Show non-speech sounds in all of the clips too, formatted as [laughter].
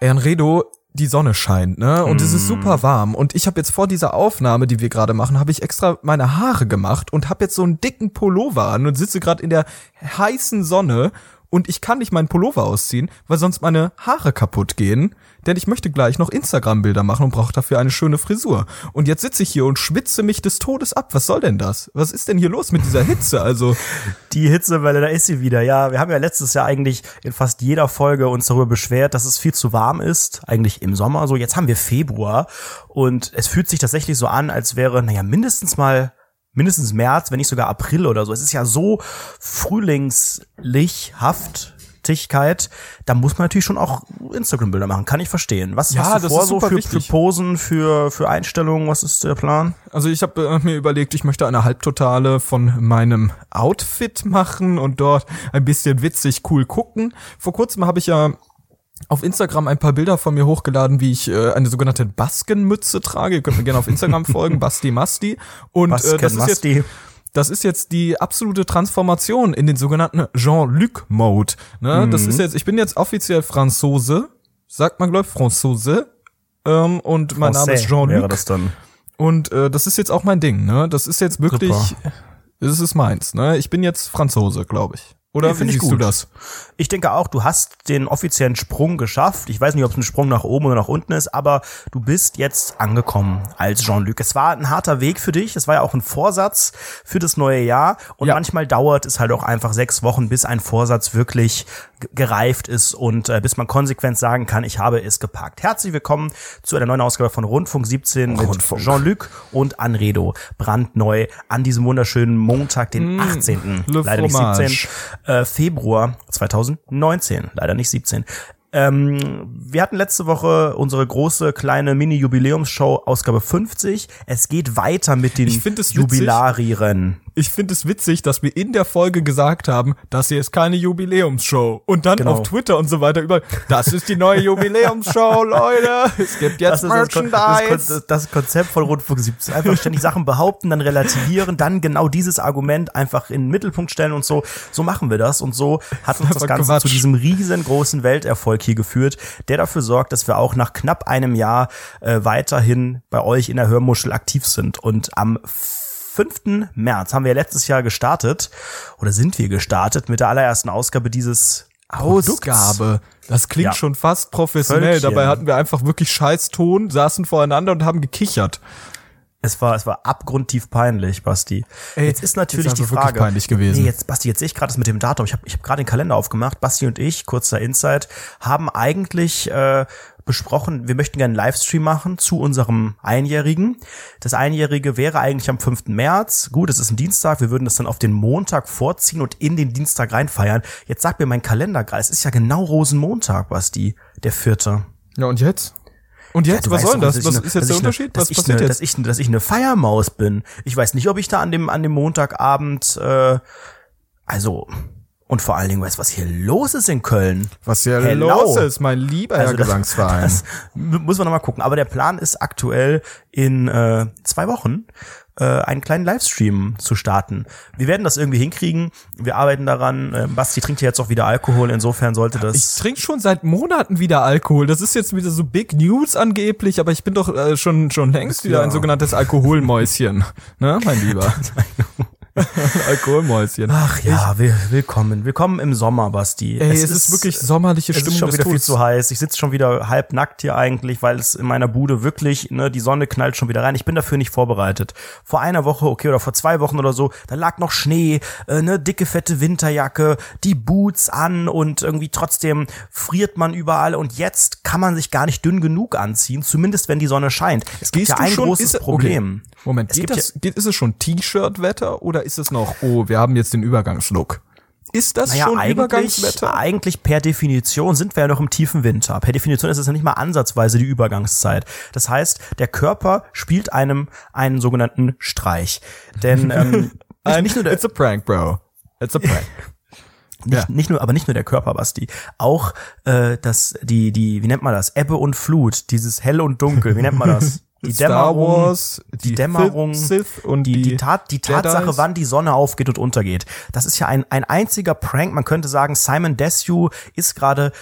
Ey, Anredo, die Sonne scheint, ne? Und es ist Mm. super warm. Und ich habe jetzt vor dieser Aufnahme, die wir gerade machen, habe ich extra meine Haare gemacht und habe jetzt so einen dicken Pullover an und sitze gerade in der heißen Sonne. Und ich kann nicht meinen Pullover ausziehen, weil sonst meine Haare kaputt gehen. Denn ich möchte gleich noch Instagram-Bilder machen und brauche dafür eine schöne Frisur. Und jetzt sitze ich hier und schwitze mich des Todes ab. Was soll denn das? Was ist denn hier los mit dieser Hitze? Also, [laughs] Die Hitzewelle, da ist sie wieder. Ja, wir haben ja letztes Jahr eigentlich in fast jeder Folge uns darüber beschwert, dass es viel zu warm ist. Eigentlich im Sommer so. Jetzt haben wir Februar und es fühlt sich tatsächlich so an, als wäre, naja, mindestens mal mindestens März, wenn nicht sogar April oder so. Es ist ja so frühlingslich Haftigkeit, da muss man natürlich schon auch Instagram-Bilder machen. Kann ich verstehen. Was Ja, hast du das vor so für, für. Posen, für, für Einstellungen? Was ist der Plan? Also ich habe äh, mir überlegt, ich möchte eine Halbtotale von meinem Outfit machen und dort ein bisschen witzig cool gucken. Vor kurzem habe ich ja auf Instagram ein paar Bilder von mir hochgeladen, wie ich äh, eine sogenannte Baskenmütze trage. Ihr könnt mir gerne auf Instagram folgen, [laughs] Basti Masti. Und äh, das ist jetzt Masti. das ist jetzt die absolute Transformation in den sogenannten Jean-Luc-Mode. Ne? Das ist jetzt, ich bin jetzt offiziell Franzose, sagt man glaube ich Franzose. Ähm, und mein Name ist Français Jean-Luc. das dann. Und äh, das ist jetzt auch mein Ding, ne? Das ist jetzt wirklich, Super. das ist meins, ne? Ich bin jetzt Franzose, glaube ich. Oder Nee, ich du gut. das? Ich denke auch, du hast den offiziellen Sprung geschafft. Ich weiß nicht, ob es ein Sprung nach oben oder nach unten ist, aber du bist jetzt angekommen als Jean-Luc. Es war ein harter Weg für dich. Es war ja auch ein Vorsatz für das neue Jahr. Und Ja. manchmal dauert es halt auch einfach sechs Wochen, bis ein Vorsatz wirklich gereift ist und äh, bis man konsequent sagen kann, ich habe es gepackt. Herzlich willkommen zu einer neuen Ausgabe von Rundfunk 17 Rundfunk. mit Jean-Luc und Anredo. Brandneu an diesem wunderschönen Montag, den 18. Mm, Le Leider nicht Fromage. 17 äh, Februar 2019, leider nicht 17. Ähm, wir hatten letzte Woche unsere große kleine Mini-Jubiläumsshow, Ausgabe 50. Es geht weiter mit den. Jubilarieren. Ich finde es witzig, dass wir in der Folge gesagt haben, das hier ist keine Jubiläumsshow. Und dann Genau. auf Twitter und so weiter über, das ist die neue Jubiläumsshow, [laughs] Leute. Es gibt jetzt Das ist das, das, Merchandise. Kon- das Konzept von Rundfunk 17. Einfach ständig Sachen behaupten, dann relativieren, dann genau dieses Argument einfach in den Mittelpunkt stellen und so. So machen wir das. Und so hat uns das Ganze Quatsch. zu diesem riesengroßen Welterfolg hier geführt, der dafür sorgt, dass wir auch nach knapp einem Jahr äh, weiterhin bei euch in der Hörmuschel aktiv sind. Und am 5. März haben wir letztes Jahr gestartet oder sind wir gestartet mit der allerersten Ausgabe dieses Produkts. Ausgabe. Das klingt Ja. schon fast professionell. Völkchen. Dabei hatten wir einfach wirklich scheiß Ton, saßen voreinander und haben gekichert. Es war, es war abgrundtief peinlich, Basti. Ey, jetzt ist natürlich die Frage. peinlich gewesen. Nee, jetzt, Basti, jetzt sehe ich gerade das mit dem Datum. Ich habe ich hab gerade den Kalender aufgemacht. Basti und ich, kurzer Insight, haben eigentlich äh, besprochen, wir möchten gerne einen Livestream machen zu unserem Einjährigen. Das Einjährige wäre eigentlich am 5. März. Gut, es ist ein Dienstag. Wir würden das dann auf den Montag vorziehen und in den Dienstag reinfeiern. Jetzt sagt mir mein Kalender gerade, es ist ja genau Rosenmontag, Basti, der vierte. Ja, und jetzt? Und jetzt? Du was soll das? Was ne- ist jetzt der ne- Unterschied? dass Was ich passiert ne, jetzt? Dass ich, dass ich eine Feiermaus bin. Ich weiß nicht, ob ich da an dem, an dem Montagabend, äh, also, und vor allen Dingen weiß, was hier los ist in Köln. Was hier Hello. los ist, mein lieber Herr Also das- Gesangsverein. Das muss man nochmal gucken. Aber der Plan ist aktuell in äh, zwei Wochen äh, einen kleinen Livestream zu starten. Wir werden das irgendwie hinkriegen. Wir arbeiten daran. Äh, Basti trinkt ja jetzt auch wieder Alkohol. Insofern sollte das. Ich trinke schon seit Monaten wieder Alkohol. Das ist jetzt wieder so Big News angeblich, aber ich bin doch äh, schon schon längst wieder ja- ein sogenanntes Alkoholmäuschen, ne, mein Lieber. [laughs] [laughs] Alkoholmäuschen. Ach ja, will, willkommen. Willkommen im Sommer, Basti. Ey, es, ist, wirklich sommerliche Es Stimmung ist schon wieder viel Todes. zu heiß. Ich sitze schon wieder halb nackt hier eigentlich, weil es in meiner Bude wirklich, ne, die Sonne knallt schon wieder rein. Ich bin dafür nicht vorbereitet. Vor einer Woche, okay, oder vor zwei Wochen oder so, da lag noch Schnee, äh, ne, dicke, fette Winterjacke, die Boots an und irgendwie trotzdem friert man überall und jetzt kann man sich gar nicht dünn genug anziehen, zumindest wenn die Sonne scheint. Es gibt ja ein schon, großes ist, Problem. Okay. Moment, Es geht das, geht, ist es schon T-Shirt-Wetter oder ist es noch, oh, wir haben jetzt den Übergangslook? Ist das Naja, schon eigentlich, Übergangswetter? eigentlich per Definition sind wir ja noch im tiefen Winter. Per Definition ist es ja nicht mal ansatzweise die Übergangszeit. Das heißt, der Körper spielt einem einen sogenannten Streich. Denn [laughs] ähm, nicht, nicht nur der, It's a prank, bro. It's a prank. [laughs] nicht, ja. nicht nur, aber nicht nur der Körper, Basti. Auch äh, das, die, die, wie nennt man das? Ebbe und Flut, dieses Hell und Dunkel, wie nennt man das? [laughs] Die Star Wars, die, Dämmerung, Sith und die, die, die Tat, die Tatsache, Jedis. wann die Sonne aufgeht und untergeht. Das ist ja ein, ein einziger Prank. Man könnte sagen, Simon Desue ist gerade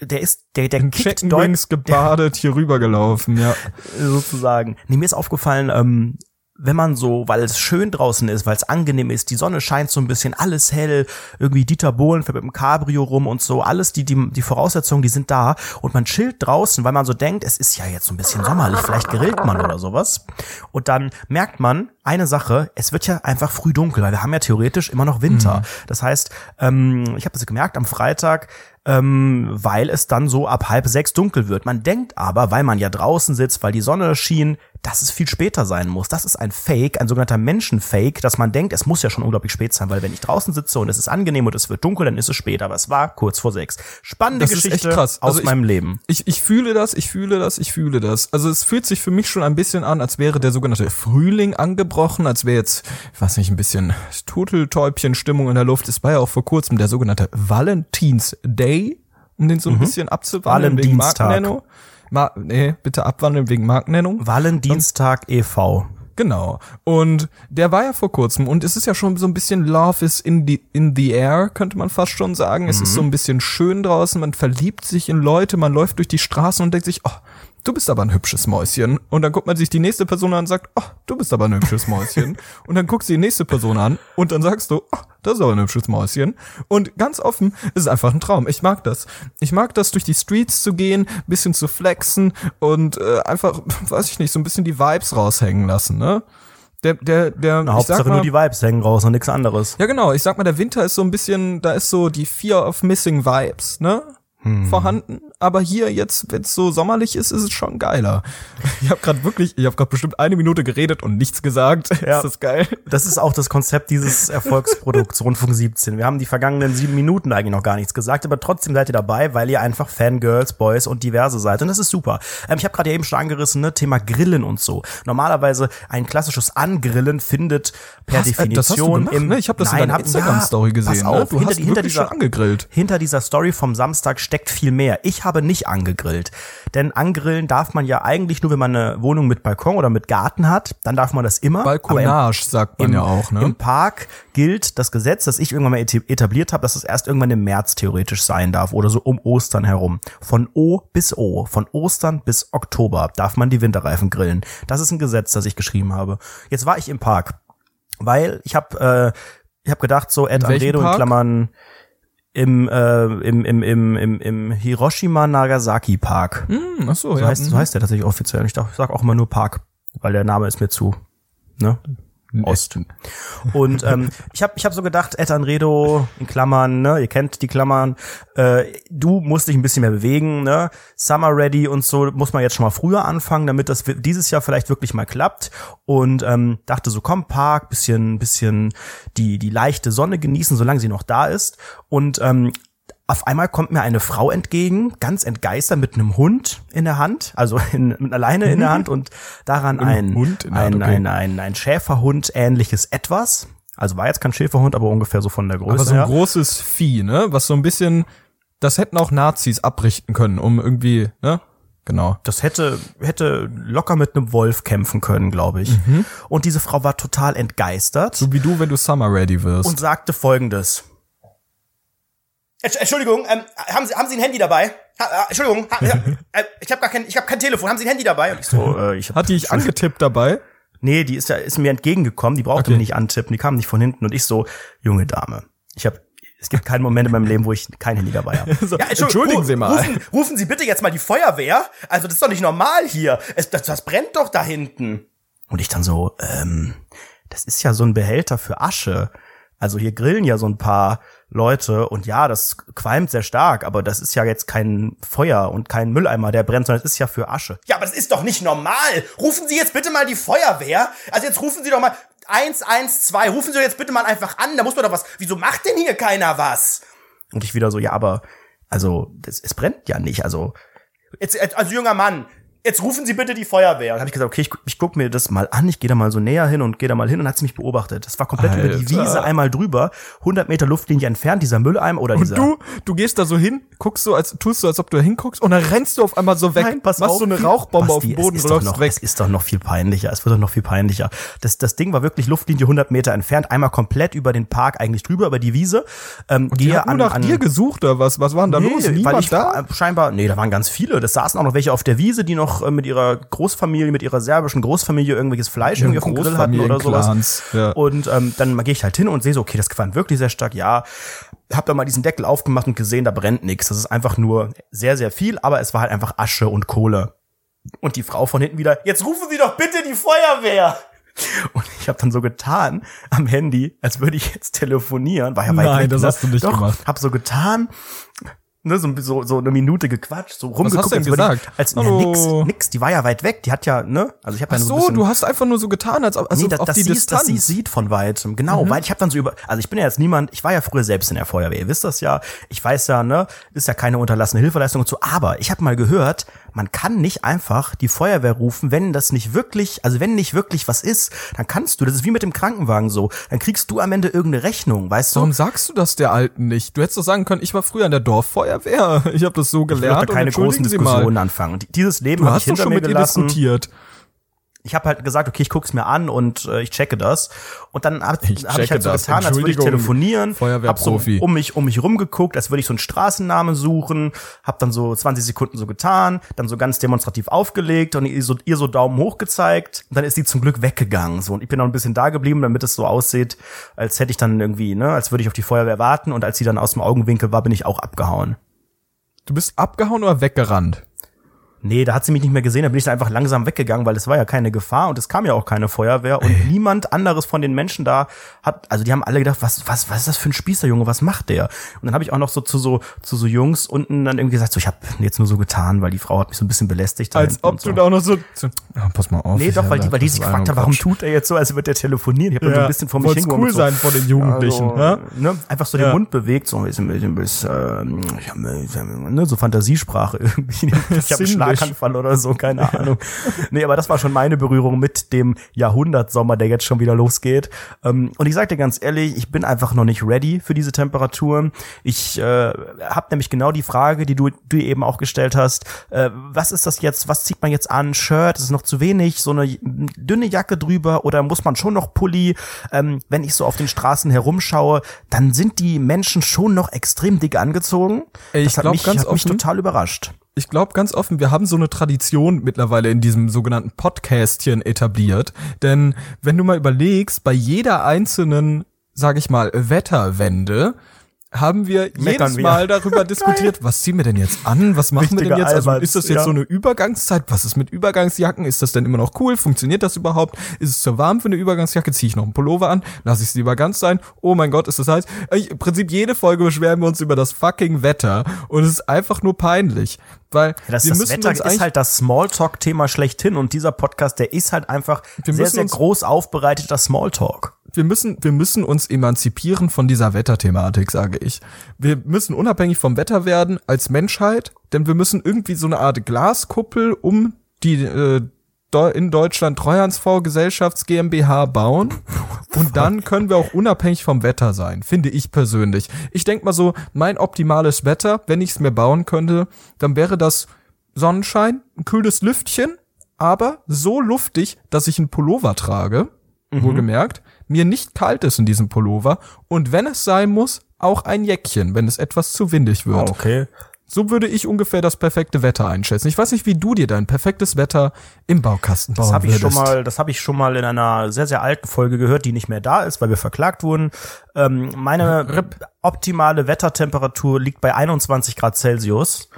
der ist, der, der In kickt Wings gebadet hier rübergelaufen, ja. [laughs] sozusagen. Nee, mir ist aufgefallen, ähm, wenn man so, weil es schön draußen ist, weil es angenehm ist, die Sonne scheint so ein bisschen, alles hell, irgendwie Dieter Bohlen fährt mit dem Cabrio rum und so, alles, die, die, die Voraussetzungen, die sind da und man chillt draußen, weil man so denkt, es ist ja jetzt so ein bisschen sommerlich, vielleicht grillt man oder sowas. Und dann merkt man eine Sache, es wird ja einfach früh dunkel, weil wir haben ja theoretisch immer noch Winter. Das heißt, ähm, ich habe das gemerkt am Freitag, ähm, weil es dann so ab halb sechs dunkel wird. Man denkt aber, weil man ja draußen sitzt, weil die Sonne schien, dass es viel später sein muss. Das ist ein Fake, ein sogenannter Menschenfake, dass man denkt, es muss ja schon unglaublich spät sein, weil wenn ich draußen sitze und es ist angenehm und es wird dunkel, dann ist es spät. Aber es war kurz vor sechs. Spannende Das ist Geschichte aus Also ich- meinem Leben. Ich, ich fühle das, ich fühle das, ich fühle das. Also es fühlt sich für mich schon ein bisschen an, als wäre der sogenannte Frühling angebrochen, als wäre jetzt, ich weiß nicht, ein bisschen Turteltäubchen-Stimmung in der Luft. Es war ja auch vor kurzem der sogenannte Valentins Day, um den so ein bisschen abzuwandeln wegen. Markennennung. Ma nee, bitte abwandeln wegen Markennennung. Valentinstag e.V. Genau. Und der war ja vor kurzem und es ist ja schon so ein bisschen Love is in the, in the air, könnte man fast schon sagen. Es ist so ein bisschen schön draußen, man verliebt sich in Leute, man läuft durch die Straßen und denkt sich, oh, du bist aber ein hübsches Mäuschen. Und dann guckt man sich die nächste Person an und sagt, oh, du bist aber ein hübsches Mäuschen. [laughs] und dann guckst du die nächste Person an und dann sagst du, oh, das ist aber ein hübsches Mäuschen. Und ganz offen, es ist einfach ein Traum. Ich mag das. Ich mag das, durch die Streets zu gehen, bisschen zu flexen und äh, einfach, [laughs] weiß ich nicht, so ein bisschen die Vibes raushängen lassen, ne? Der, der, der, sag Hauptsache mal, nur die Vibes hängen raus und nichts anderes. ja genau, ich sag mal, der Winter ist so ein bisschen, da ist so die Fear of Missing Vibes, ne? Vorhanden, aber hier jetzt, wenn es so sommerlich ist, ist es schon geiler. [laughs] Ich habe gerade wirklich, ich habe gerade bestimmt eine Minute geredet und nichts gesagt. [laughs] Ja. Ist das geil? Das ist auch das Konzept dieses [laughs] Erfolgsprodukts Rundfunk 17. Wir haben die vergangenen sieben Minuten eigentlich noch gar nichts gesagt, aber trotzdem seid ihr dabei, weil ihr einfach Fangirls, Boys und diverse seid. Und das ist super. Ähm, ich habe gerade eben schon angerissen, ne, Thema Grillen und so. Normalerweise ein klassisches Angrillen findet per Was? Äh, Definition gemacht, im ne? Ich habe das Nein, in deiner hab- Instagram-Story ja, pass gesehen. Auf, ne? Du hinter, hast hinter dieser schon angegrillt. hinter dieser Story vom Samstag steckt viel mehr. Ich habe nicht angegrillt. Denn angrillen darf man ja eigentlich nur, wenn man eine Wohnung mit Balkon oder mit Garten hat. Dann darf man das immer. Aber im- Balkonage sagt man im, ja auch, ne? Im Park gilt das Gesetz, das ich irgendwann mal etabliert habe, dass es erst irgendwann im März theoretisch sein darf oder so um Ostern herum. Von O bis O, von Ostern bis Oktober darf man die Winterreifen grillen. Das ist ein Gesetz, das ich geschrieben habe. Jetzt war ich im Park, weil ich habe äh, ich habe gedacht so Ed Andredo in? Klammern im, äh, im, im, im, im, im Hiroshima Nagasaki Park. Hm, ach so, So ja. heißt, so heißt der tatsächlich offiziell. Ich sag sag auch immer nur Park, weil der Name ist mir zu, ne? Ost. Und ähm, ich habe ich hab so gedacht, Ed Anredo in Klammern, ne, ihr kennt die Klammern, äh, du musst dich ein bisschen mehr bewegen, ne? Summer Ready und so muss man jetzt schon mal früher anfangen, damit das dieses Jahr vielleicht wirklich mal klappt. Und ähm, dachte so, komm, Park, bisschen, bisschen die, die leichte Sonne genießen, solange sie noch da ist. Und ähm, auf einmal kommt mir eine Frau entgegen, ganz entgeistert mit einem Hund in der Hand, also [laughs] in, mit einer Leine in der Hand und daran ein, Hund in der Hand, ein, okay. ein, ein, ein Schäferhund ähnliches etwas. Also war jetzt kein Schäferhund, aber ungefähr so von der Größe Aber so ein her. großes Vieh, ne? Was so ein bisschen, das hätten auch Nazis abrichten können, um irgendwie, ne? Genau. Das hätte, hätte locker mit einem Wolf kämpfen können, glaube ich. Und diese Frau war total entgeistert So wie du, wenn du Summer Ready wirst. und sagte folgendes. Entsch- Entschuldigung, ähm, haben, Sie, haben Sie ein Handy dabei? Ha, äh, Entschuldigung, ha, ja, [laughs] äh, ich habe gar kein, ich habe kein Telefon. Haben Sie ein Handy dabei? Und ich so, äh, ich hab, Hat die ich angetippt dabei? Nee, die ist ja ist mir entgegengekommen, die brauchte Okay. mir nicht antippen, die kam nicht von hinten und ich so, junge Dame, ich habe es gibt keinen Moment in meinem Leben, wo ich kein Handy dabei habe. [laughs] So, entschuldigen Sie mal. Rufen, rufen Sie bitte jetzt mal die Feuerwehr. Also das ist doch nicht normal hier. Es, das, das brennt doch da hinten. Und ich dann so, ähm, das ist ja so ein Behälter für Asche. Also hier grillen ja so ein paar Leute und ja, das qualmt sehr stark, aber das ist ja jetzt kein Feuer und kein Mülleimer, der brennt, sondern es ist ja für Asche. Ja, aber das ist doch nicht normal. Rufen Sie jetzt bitte mal die Feuerwehr. Also jetzt rufen Sie doch mal 112. Rufen Sie doch jetzt bitte mal einfach an. Da muss man doch was. Wieso macht denn hier keiner was? Und ich wieder so, ja, aber also das, es brennt ja nicht. Also jetzt, also junger Mann, jetzt rufen Sie bitte die Feuerwehr. Und habe ich gesagt, okay, ich, ich guck mir das mal an, ich gehe da mal so näher hin und gehe da mal hin und hat sie mich beobachtet. Das war komplett Alter. über die Wiese einmal drüber, 100 Meter Luftlinie entfernt, dieser Mülleimer oder Und dieser... du, du gehst da so hin, guckst so, als tust du, als ob du da hinguckst, und dann rennst du auf einmal so weg, Nein, pass machst auf. so eine Rauchbombe auf Basti, den Boden und ist doch läufst noch, weg. Es ist doch noch viel peinlicher. Es wird doch noch viel peinlicher. Das, das Ding war wirklich Luftlinie 100 Meter entfernt, einmal komplett über den Park, eigentlich drüber, über die Wiese. Ähm, Die gehe nur nach dir gesucht, oder was? Was war denn da los? weil Niemand ich da? scheinbar, nee, da waren ganz viele. Das saßen auch noch welche auf der Wiese, die noch äh, mit ihrer Großfamilie, mit ihrer serbischen Großfamilie irgendwelches Fleisch irgendwie auf dem Grill hatten oder sowas. Ja. Und ähm, dann gehe ich halt hin und sehe so, okay, das qualmt wirklich sehr stark. Ja, hab da mal diesen Deckel aufgemacht und gesehen, da brennt nichts. Das ist einfach nur sehr, sehr viel, aber es war halt einfach Asche und Kohle. Und die Frau von hinten wieder, jetzt rufen Sie doch bitte die Feuerwehr. Und ich habe dann so getan am Handy, als würde ich jetzt telefonieren. War ja weit Nein, weg, das ne? hast du nicht Doch, gemacht. Hab so getan, ne, so, so, so eine Minute gequatscht, so rumgeguckt. hast du denn gesagt? Ich, als, ja, Hallo? nix, nix, die war ja weit weg, die hat ja, ne, also ich habe Ach dann so, ein so, bisschen, du hast einfach nur so getan, als ob also Nee, dass, auf dass, die sie, Distanz. dass sie sieht von weitem. Genau, weil ich habe dann so über, also ich bin ja jetzt niemand, ich war ja früher selbst in der Feuerwehr, ihr wisst das ja. Ich weiß ja, ne, ist ja keine unterlassene Hilfeleistung und so, aber ich habe mal gehört, man kann nicht einfach die Feuerwehr rufen, wenn das nicht wirklich, also wenn nicht wirklich was ist, dann kannst du, das ist wie mit dem Krankenwagen so, dann kriegst du am Ende irgendeine Rechnung, weißt du? Warum sagst du das der Alten nicht? Du hättest doch sagen können, ich war früher in der Dorffeuerwehr. Ich habe das so Ich will gelernt. da keine großen. Diskussionen anfangen. Und Dieses Leben habe ich hinter schon mir mit gelassen. diskutiert. Ich habe halt gesagt, okay, ich guck's mir an und äh, ich checke das. Und dann habe Ich hab ich halt so das. getan, als würde ich telefonieren, hab so um mich um mich rumgeguckt, als würde ich so einen Straßennamen suchen, hab dann so 20 Sekunden so getan, dann so ganz demonstrativ aufgelegt und ihr so, ihr so Daumen hoch gezeigt und dann ist sie zum Glück weggegangen. So und ich bin noch ein bisschen da geblieben, damit es so aussieht, als hätte ich dann irgendwie, ne, als würde ich auf die Feuerwehr warten und als sie dann aus dem Augenwinkel war, bin ich auch abgehauen. Du bist abgehauen oder weggerannt? Nee, da hat sie mich nicht mehr gesehen, da bin ich dann einfach langsam weggegangen, weil es war ja keine Gefahr und es kam ja auch keine Feuerwehr und niemand anderes von den Menschen da hat, also die haben alle gedacht, was, was, was ist das für ein Spießerjunge, was macht der? Und dann habe ich auch noch so zu so, zu so Jungs unten dann irgendwie gesagt, so ich habe jetzt nur so getan, weil die Frau hat mich so ein bisschen belästigt. Als ob so. du da auch noch so. so ja, pass mal auf. Nee, ich doch, weil die, weil die sich gefragt haben, warum Quatsch. tut er jetzt so, als würde er telefonieren? Ich habe dann so ein bisschen vor mich hingeguckt. cool so, sein vor den Jugendlichen. also, ja? ne, einfach so den Ja. Mund bewegt, so ein bisschen, bisschen, bisschen ähm, ich hab, ich hab, ne, so Fantasiesprache [laughs] irgendwie. Ich habe. Schlaganfall oder so, keine Ahnung. [laughs] Nee, aber das war schon meine Berührung mit dem Jahrhundertsommer, der jetzt schon wieder losgeht. Ähm, und ich sag dir ganz ehrlich, ich bin einfach noch nicht ready für diese Temperaturen. Ich äh, habe nämlich genau die Frage, die du, du eben auch gestellt hast. Äh, was ist das jetzt? Was zieht man jetzt an? Shirt? Ist es noch zu wenig? So eine dünne Jacke drüber? Oder muss man schon noch Pulli? Ähm, wenn ich so auf den Straßen herumschaue, dann sind die Menschen schon noch extrem dick angezogen. Ich das hat glaub, mich, ganz hat mich offen- total überrascht. Ich glaube ganz offen, wir haben so eine Tradition mittlerweile in diesem sogenannten Podcastchen etabliert. Denn wenn du mal überlegst, bei jeder einzelnen, sag ich mal, Wetterwende haben wir Meckern jedes wir. Mal darüber [laughs] diskutiert, was ziehen wir denn jetzt an? Was machen wir Richtiger denn jetzt? Also ist das jetzt ja. so eine Übergangszeit? Was ist mit Übergangsjacken? Ist das denn immer noch cool? Funktioniert das überhaupt? Ist es zu warm für eine Übergangsjacke? Ziehe ich noch einen Pullover an? Lass ich es lieber ganz sein? Oh mein Gott, ist das heiß? Ich, Im Prinzip jede Folge beschweren wir uns über das fucking Wetter und es ist einfach nur peinlich. Weil Das, wir das müssen Wetter uns ist halt das Smalltalk-Thema schlechthin und dieser Podcast, der ist halt einfach Wir sehr, sehr groß aufbereiteter Smalltalk. Wir müssen, wir müssen uns emanzipieren von dieser Wetterthematik, sage ich. Wir müssen unabhängig vom Wetter werden als Menschheit, denn wir müssen irgendwie so eine Art Glaskuppel um die äh, in Deutschland Treuhandsfonds Gesellschafts GmbH bauen und dann können wir auch unabhängig vom Wetter sein, finde ich persönlich. Ich denk mal so, mein optimales Wetter, wenn ich es mir bauen könnte, dann wäre das Sonnenschein, ein kühles Lüftchen, aber so luftig, dass ich einen Pullover trage, wohlgemerkt, mir nicht kalt ist in diesem Pullover und wenn es sein muss, auch ein Jäckchen, wenn es etwas zu windig wird. okay. So würde ich ungefähr das perfekte Wetter einschätzen. Ich weiß nicht, wie du dir dein perfektes Wetter im Baukasten bauen Das habe ich würdest. schon mal, das habe ich schon mal in einer sehr sehr alten Folge gehört, die nicht mehr da ist, weil wir verklagt wurden. Ähm, meine optimale Wettertemperatur liegt bei 21 Grad Celsius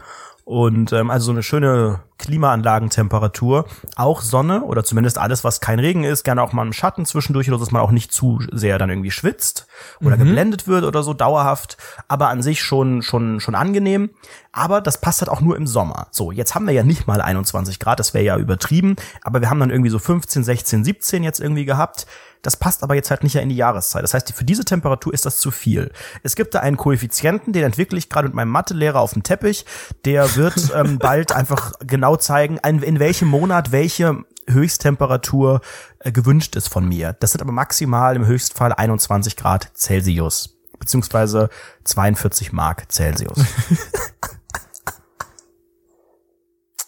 und ähm, also so eine schöne Klimaanlagentemperatur, auch Sonne oder zumindest alles, was kein Regen ist, gerne auch mal im Schatten zwischendurch oder so, dass man auch nicht zu sehr dann irgendwie schwitzt oder geblendet wird oder so dauerhaft, aber an sich schon schon schon angenehm. Aber das passt halt auch nur im Sommer. So, jetzt haben wir ja nicht mal 21 Grad, das wäre ja übertrieben, aber wir haben dann irgendwie so 15, 16, 17 jetzt irgendwie gehabt. Das passt aber jetzt halt nicht ja in die Jahreszeit. Das heißt, für diese Temperatur ist das zu viel. Es gibt da einen Koeffizienten, den entwickle ich gerade mit meinem Mathelehrer auf dem Teppich. Der wird [laughs] ähm, bald einfach genau genau zeigen, in, welchem Monat welche Höchsttemperatur äh, gewünscht ist von mir. Das sind aber maximal im Höchstfall 21 Grad Celsius, beziehungsweise 42 Mark Celsius. [laughs]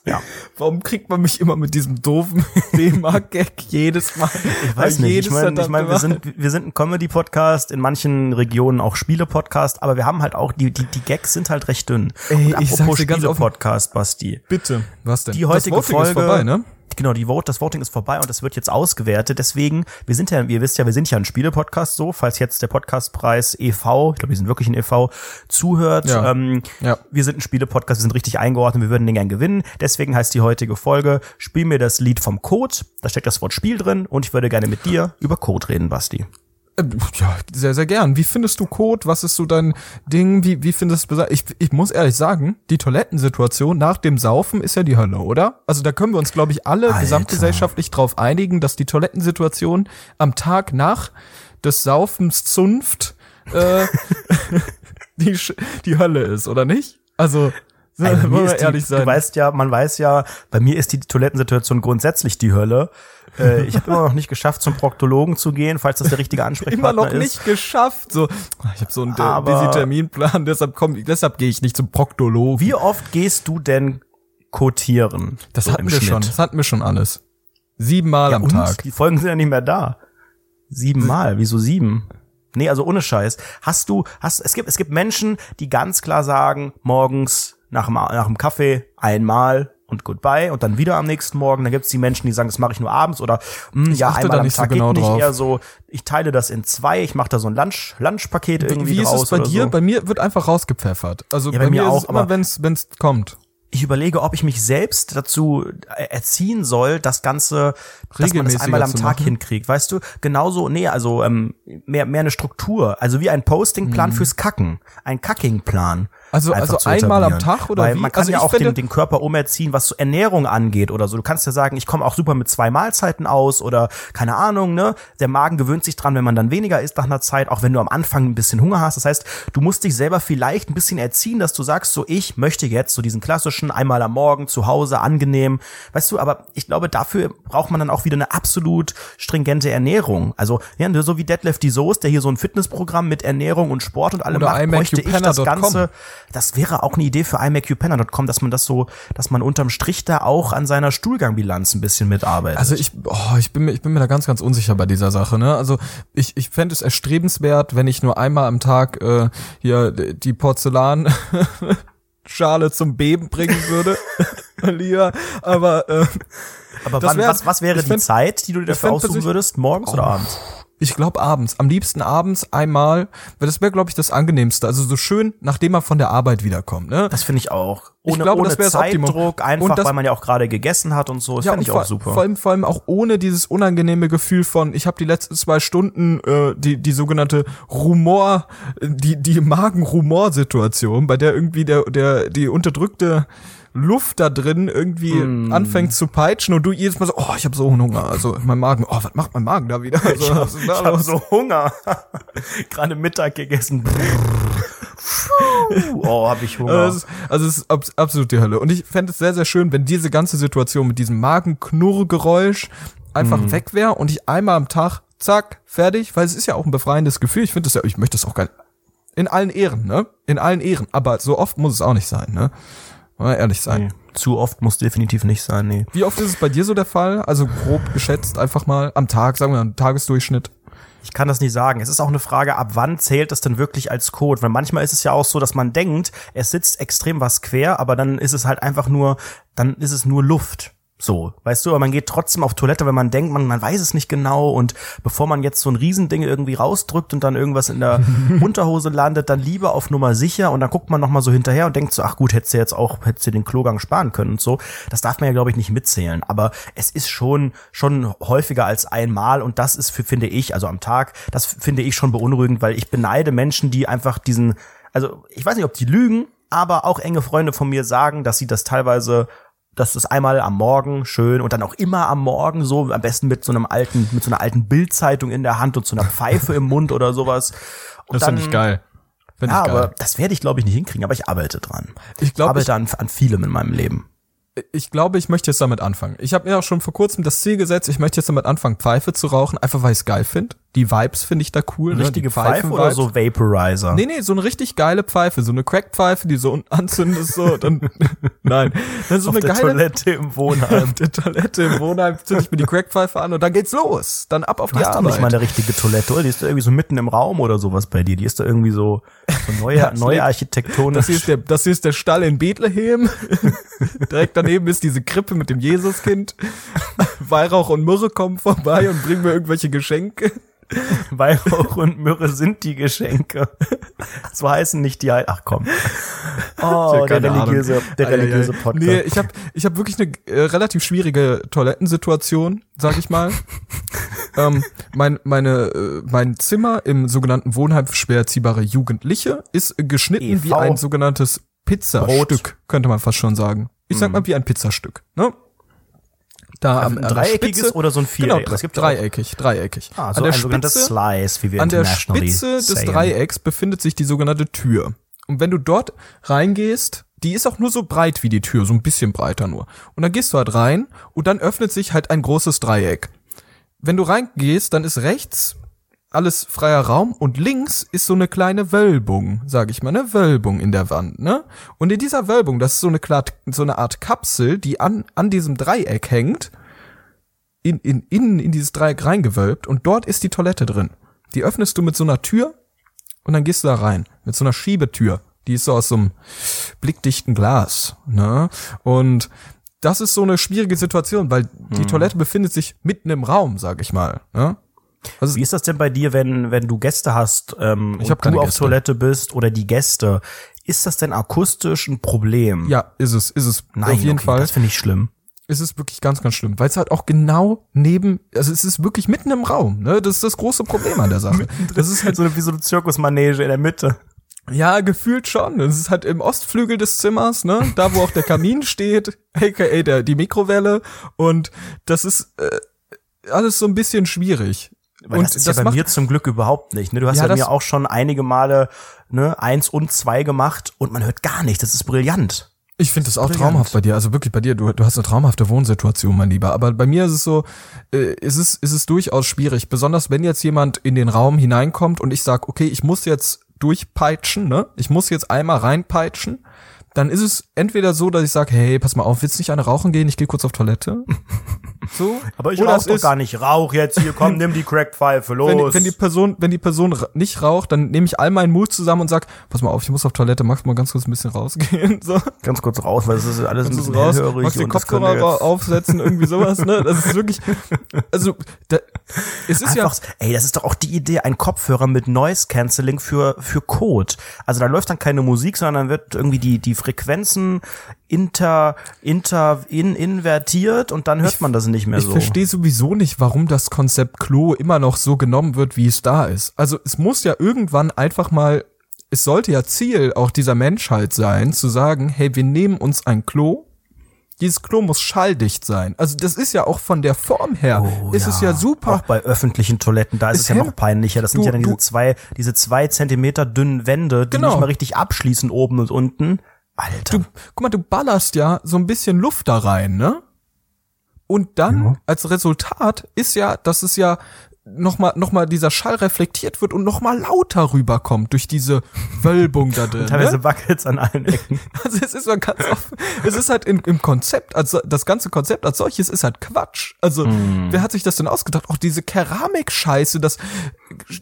Ja. Warum kriegt man mich immer mit diesem doofen [laughs] D-Mark-Gag jedes Mal? Ich weiß nicht. Ich meine, ich mein, wir sind, wir sind ein Comedy-Podcast, in manchen Regionen auch Spiele-Podcast, aber wir haben halt auch, die, die, die Gags sind halt recht dünn. Ey, ich sag's dir ganz Spiele-Podcast, Basti. Bitte. Was denn? Die heutige Folge, ist vorbei, ne? Genau, die Vote, das Voting ist vorbei und das wird jetzt ausgewertet. Deswegen, wir sind ja, ihr wisst ja, wir sind ja ein Spiele-Podcast so, falls jetzt der Podcastpreis e.V., ich glaube, wir sind wirklich ein e.V., zuhört. Ja. Ähm, Ja. Wir sind ein Spiele-Podcast, wir sind richtig eingeordnet, wir würden den gern gewinnen. Deswegen heißt die heutige Folge, spiel mir das Lied vom Code, da steckt das Wort Spiel drin und ich würde gerne mit dir über Code reden, Basti. Äh, Ja, sehr, sehr gern. Wie findest du Code? Was ist so dein Ding? Wie, wie findest du ich, ich muss ehrlich sagen, die Toilettensituation nach dem Saufen ist ja die Hölle, oder? Also da können wir uns, glaube ich, alle Alter. gesamtgesellschaftlich drauf einigen, dass die Toilettensituation am Tag nach des Saufens Zunft äh, [laughs] die, die Hölle ist, oder nicht? Also, Wollen wir ist die, ehrlich sein. Du weißt ja, man weiß ja, bei mir ist die Toilettensituation grundsätzlich die Hölle. Äh, ich habe immer noch nicht geschafft, zum Proktologen zu gehen, falls das der richtige [laughs] Ansprechpartner immer noch ist. nicht geschafft. So, ich habe so einen Aber- busy Terminplan, deshalb komm, deshalb gehe ich nicht zum Proktologen. Wie oft gehst du denn kotieren? Das So hatten wir Schnitt? schon. Das hatten wir schon alles. Siebenmal am und? Tag. Die Folgen sind ja nicht mehr da. Siebenmal. Wieso sieben? Nee, also ohne Scheiß. Hast du, hast, es gibt, es gibt Menschen, die ganz klar sagen, morgens nach dem, nach dem Kaffee einmal und goodbye und dann wieder am nächsten Morgen. Dann gibt's die Menschen, die sagen, das mache ich nur abends oder hm, ja, einmal am nicht so Tag genau geht nicht. drauf. Eher so, ich teile das in zwei, ich mache da so ein Lunch, Lunchpaket irgendwie Wie ist es bei dir? So. Bei mir wird einfach rausgepfeffert. Also Ja, bei, bei mir mir, auch, ist es immer, wenn's wenn's kommt. ich überlege, ob ich mich selbst dazu äh, erziehen soll, das Ganze, dass man das einmal am Tag hinkriegt. Weißt du, genauso, nee, also ähm, mehr, mehr eine Struktur. Also wie ein Postingplan fürs Kacken. Ein Kackingplan. Also- also einmal am. Tag oder Weil wie? man kann Also ja auch den, den Körper umerziehen, was so Ernährung angeht oder so. Du kannst ja sagen, ich komme auch super mit zwei Mahlzeiten aus oder keine Ahnung, ne? Der Magen gewöhnt sich dran, wenn man dann weniger isst nach einer Zeit, auch wenn du am Anfang ein bisschen Hunger hast. Das heißt, du musst dich selber vielleicht ein bisschen erziehen, dass du sagst, so ich möchte jetzt so diesen klassischen einmal am Morgen zu Hause angenehm, weißt du, aber ich glaube, dafür braucht man dann auch wieder eine absolut stringente Ernährung. Also, ja, so wie Detlef die Soße, der hier so ein Fitnessprogramm mit Ernährung und Sport und allem Oder macht, bräuchte ich das. Ganze das wäre auch eine Idee für iMakeYouPenner.com, dass man das so, dass man unterm Strich da auch an seiner Stuhlgangbilanz ein bisschen mitarbeitet. Also ich, oh, ich bin mir, ich bin mir da ganz, ganz unsicher bei dieser Sache. Ne? Also ich, ich fände es erstrebenswert, wenn ich nur einmal am Tag äh, hier die Porzellan Schale [laughs] zum Beben bringen würde, [laughs] lieber. Aber äh, aber wann, wär- was, was wäre die fänd- Zeit, die du dir dafür aussuchen würdest? Morgens oder abends? Ich glaube abends, am liebsten abends einmal, weil das wäre, glaube ich, das angenehmste. Also so schön, nachdem man von der Arbeit wiederkommt. Ne? Das finde ich auch. Ich Ohne, glaube, ohne das wäre. Zeitdruck, einfach Und das- weil man ja auch gerade gegessen hat und so. Das Ja, finde ich auch super. Vor allem, vor allem auch ohne dieses unangenehme Gefühl von, ich habe die letzten zwei Stunden äh, die die sogenannte Rumor, die die Magen-Rumor-Situation, bei der irgendwie der der die unterdrückte Luft da drin irgendwie Mm. anfängt zu peitschen und du jedes Mal so, oh, ich habe so einen Hunger, also mein Magen, oh, was macht mein Magen da wieder? [laughs] Also, ich habe los? so Hunger. [laughs] gerade Mittag gegessen. [laughs] oh, habe ich Hunger. Also es ist, also es ist abs absolut die Hölle. Und ich fände es sehr, sehr schön, wenn diese ganze Situation mit diesem Magenknurrgeräusch einfach Mhm. weg wäre und ich einmal am Tag, zack, fertig, weil es ist ja auch ein befreiendes Gefühl. Ich finde das ja, ich möchte das auch geil. In allen Ehren, ne? In allen Ehren. Aber so oft muss es auch nicht sein, ne? Mal ehrlich sein. nee. Zu oft muss definitiv nicht sein, nee. Wie oft ist es bei dir so der Fall? Also grob geschätzt einfach mal am Tag, sagen wir mal, Tagesdurchschnitt. Ich kann das nicht sagen. Es ist auch eine Frage, ab wann zählt das denn wirklich als Code? Weil manchmal ist es ja auch so, dass man denkt, es sitzt extrem was quer, aber dann ist es halt einfach nur, dann ist es nur Luft. So, weißt du, aber man geht trotzdem auf Toilette, wenn man denkt, man, man weiß es nicht genau und bevor man jetzt so ein Riesending irgendwie rausdrückt und dann irgendwas in der [laughs] Unterhose landet, dann lieber auf Nummer sicher und dann guckt man nochmal so hinterher und denkt so, ach gut, hättest du jetzt auch, hättest du den Klogang sparen können und so. Das darf man ja, glaube ich, nicht mitzählen, aber es ist schon, schon häufiger als einmal und das ist für, finde ich, also am Tag, das finde ich schon beunruhigend, weil ich beneide Menschen, die einfach diesen, also ich weiß nicht, ob die lügen, aber auch enge Freunde von mir sagen, dass sie das teilweise dass das einmal am Morgen schön und dann auch immer am Morgen so, am besten mit so einem alten, mit so einer alten Bildzeitung in der Hand und so einer Pfeife im Mund oder sowas. Und Das finde ich geil. Finde Ja, ich geil. aber das werde ich glaube ich nicht hinkriegen, aber ich arbeite dran. Ich glaube, arbeite an, an vielem in meinem Leben. Ich glaube, ich möchte jetzt damit anfangen. Ich habe mir auch schon vor kurzem das Ziel gesetzt, ich möchte jetzt damit anfangen, Pfeife zu rauchen, einfach weil ich es geil finde. Die Vibes finde ich da cool. Eine richtige ne? Pfeife oder so Vaporizer? Nee, nee, so eine richtig geile Pfeife, so eine Crackpfeife, die so anzündest, so, dann, [laughs] nein. Dann so Auf eine der geile, Toilette im Wohnheim. [laughs] auf der Toilette im Wohnheim zünd ich mir die Crackpfeife an und dann geht's los. Dann ab auf Du die hast doch Arbeit. nicht mal eine richtige Toilette, oder? Die ist da irgendwie so mitten im Raum oder sowas bei dir. Die ist da irgendwie so, so neue, [laughs] Ja, neue Architektonik. Das hier, ist der, das hier ist der Stall in Bethlehem. [laughs] Direkt daneben ist diese Krippe mit dem Jesuskind. Weihrauch und Myrrhe kommen vorbei und bringen mir irgendwelche Geschenke. Weihrauch und Myrrhe sind die Geschenke. So heißen nicht die, ach komm. Oh, der religiöse, Ahnung. der religiöse Podcast. Nee, ich habe ich hab wirklich eine äh, relativ schwierige Toilettensituation, sag ich mal. [laughs] ähm, mein, meine, äh, mein Zimmer im sogenannten Wohnheim für schwer erziehbare Jugendliche ist geschnitten EV. wie ein sogenanntes Pizzastück, könnte man fast schon sagen. Ich Mhm. sag mal wie ein Pizzastück. Ne? Da am, ein dreieckiges Spitze- oder so ein Genau, Viereck? Es gibt dreieckig, dreieckig. Ah, so an der Spitze Slice, wie wir an der Spitze des. Dreiecks befindet sich die sogenannte Tür. Und wenn du dort reingehst, die ist auch nur so breit wie die Tür, so ein bisschen breiter nur. Und dann gehst du halt rein und dann öffnet sich halt ein großes Dreieck. Wenn du reingehst, dann ist rechts alles freier Raum und links ist so eine kleine Wölbung, sag ich mal, eine Wölbung in der Wand, ne? Und in dieser Wölbung, das ist so eine, so eine Art Kapsel, die an, an diesem Dreieck hängt, in, in, innen in dieses Dreieck reingewölbt und dort ist die Toilette drin. Die öffnest du mit so einer Tür und dann gehst du da rein. Mit so einer Schiebetür. Die ist so aus so einem blickdichten Glas. Ne? Und das ist so eine schwierige Situation, weil die Hm. Toilette befindet sich mitten im Raum, sag ich mal. Ne? Also Wie ist das denn bei dir, wenn, wenn du Gäste hast ähm, Ich und du auf Gäste. Toilette bist oder die Gäste? Ist das denn akustisch ein Problem? ja, ist es, ist es. Nein, auf jeden okay, Fall. Das finde ich schlimm. ist es wirklich ganz, ganz schlimm, weil es halt auch genau neben, also es ist wirklich mitten im Raum, ne? Das ist das große Problem an der Sache. [laughs] Das ist halt so eine, wie so eine Zirkusmanege in der Mitte. Ja, gefühlt schon. Es ist halt im Ostflügel des Zimmers, ne? Da, wo auch der Kamin [laughs] steht, aka der, die Mikrowelle. Und das ist äh, alles so ein bisschen schwierig. Weil und das ist ja bei mir zum Glück überhaupt nicht. Ne? Du hast Ja, ja, das- mir auch schon einige Male ne, eins und zwei gemacht und man hört gar nichts. Das ist brillant. Ich finde das auch Brillant. traumhaft bei dir. Also wirklich bei dir, du, du hast eine traumhafte Wohnsituation, mein Lieber. Aber bei mir ist es so, äh, ist es, ist es durchaus schwierig. Besonders wenn jetzt jemand in den Raum hineinkommt und ich sag, okay, ich muss jetzt durchpeitschen, ne? Ich muss jetzt einmal reinpeitschen. Dann ist es entweder so, dass ich sage, hey, pass mal auf, willst du nicht eine rauchen gehen? Ich gehe kurz auf Toilette. [laughs] So. Aber ich Oder rauch es doch gar nicht. Rauch jetzt hier, komm, nimm die Crackpfeife, los. wenn, wenn die Person, wenn die Person nicht raucht, dann nehme ich all meinen Mut zusammen und sag, pass mal auf, ich muss auf Toilette, magst du mal ganz kurz ein bisschen rausgehen? [laughs] So. Ganz kurz raus, weil es ist alles ein Kannst du bisschen raus, hellhörig. magst du den Kopfhörer aufsetzen, irgendwie sowas, ne? Das ist wirklich, also, da, es ist Einfach, ey, das ist doch auch die Idee, ein Kopfhörer mit Noise Cancelling für, für Code. Also da läuft dann keine Musik, sondern dann wird irgendwie die, die Frequenzen inter, inter, in, invertiert und dann hört man das nicht mehr Ich so. verstehe sowieso nicht, warum das Konzept Klo immer noch so genommen wird, wie es da ist. Also es muss ja irgendwann einfach mal, es sollte ja Ziel auch dieser Menschheit sein, zu sagen, hey, wir nehmen uns ein Klo. Dieses Klo muss schalldicht sein. Also das ist ja auch von der Form her, Oh, ist es ja super. Auch bei öffentlichen Toiletten, da ist, Ist es ja noch peinlicher. Das sind Du- ja dann diese zwei, diese zwei Zentimeter dünnen Wände, die Genau. nicht mal richtig abschließen oben und unten. Alter. Du, guck mal, du ballerst ja so ein bisschen Luft da rein, ne? Und dann als Resultat ist ja, dass es ja nochmal noch mal dieser Schall reflektiert wird und nochmal lauter rüberkommt durch diese Wölbung da drin. [laughs] Teilweise Ne? wackelt's an allen Ecken. [laughs] Also es ist so ganz oft, es ist halt in, im Konzept, also das ganze Konzept als solches ist halt Quatsch. Also wer hat sich das denn ausgedacht? Auch diese Keramikscheiße, das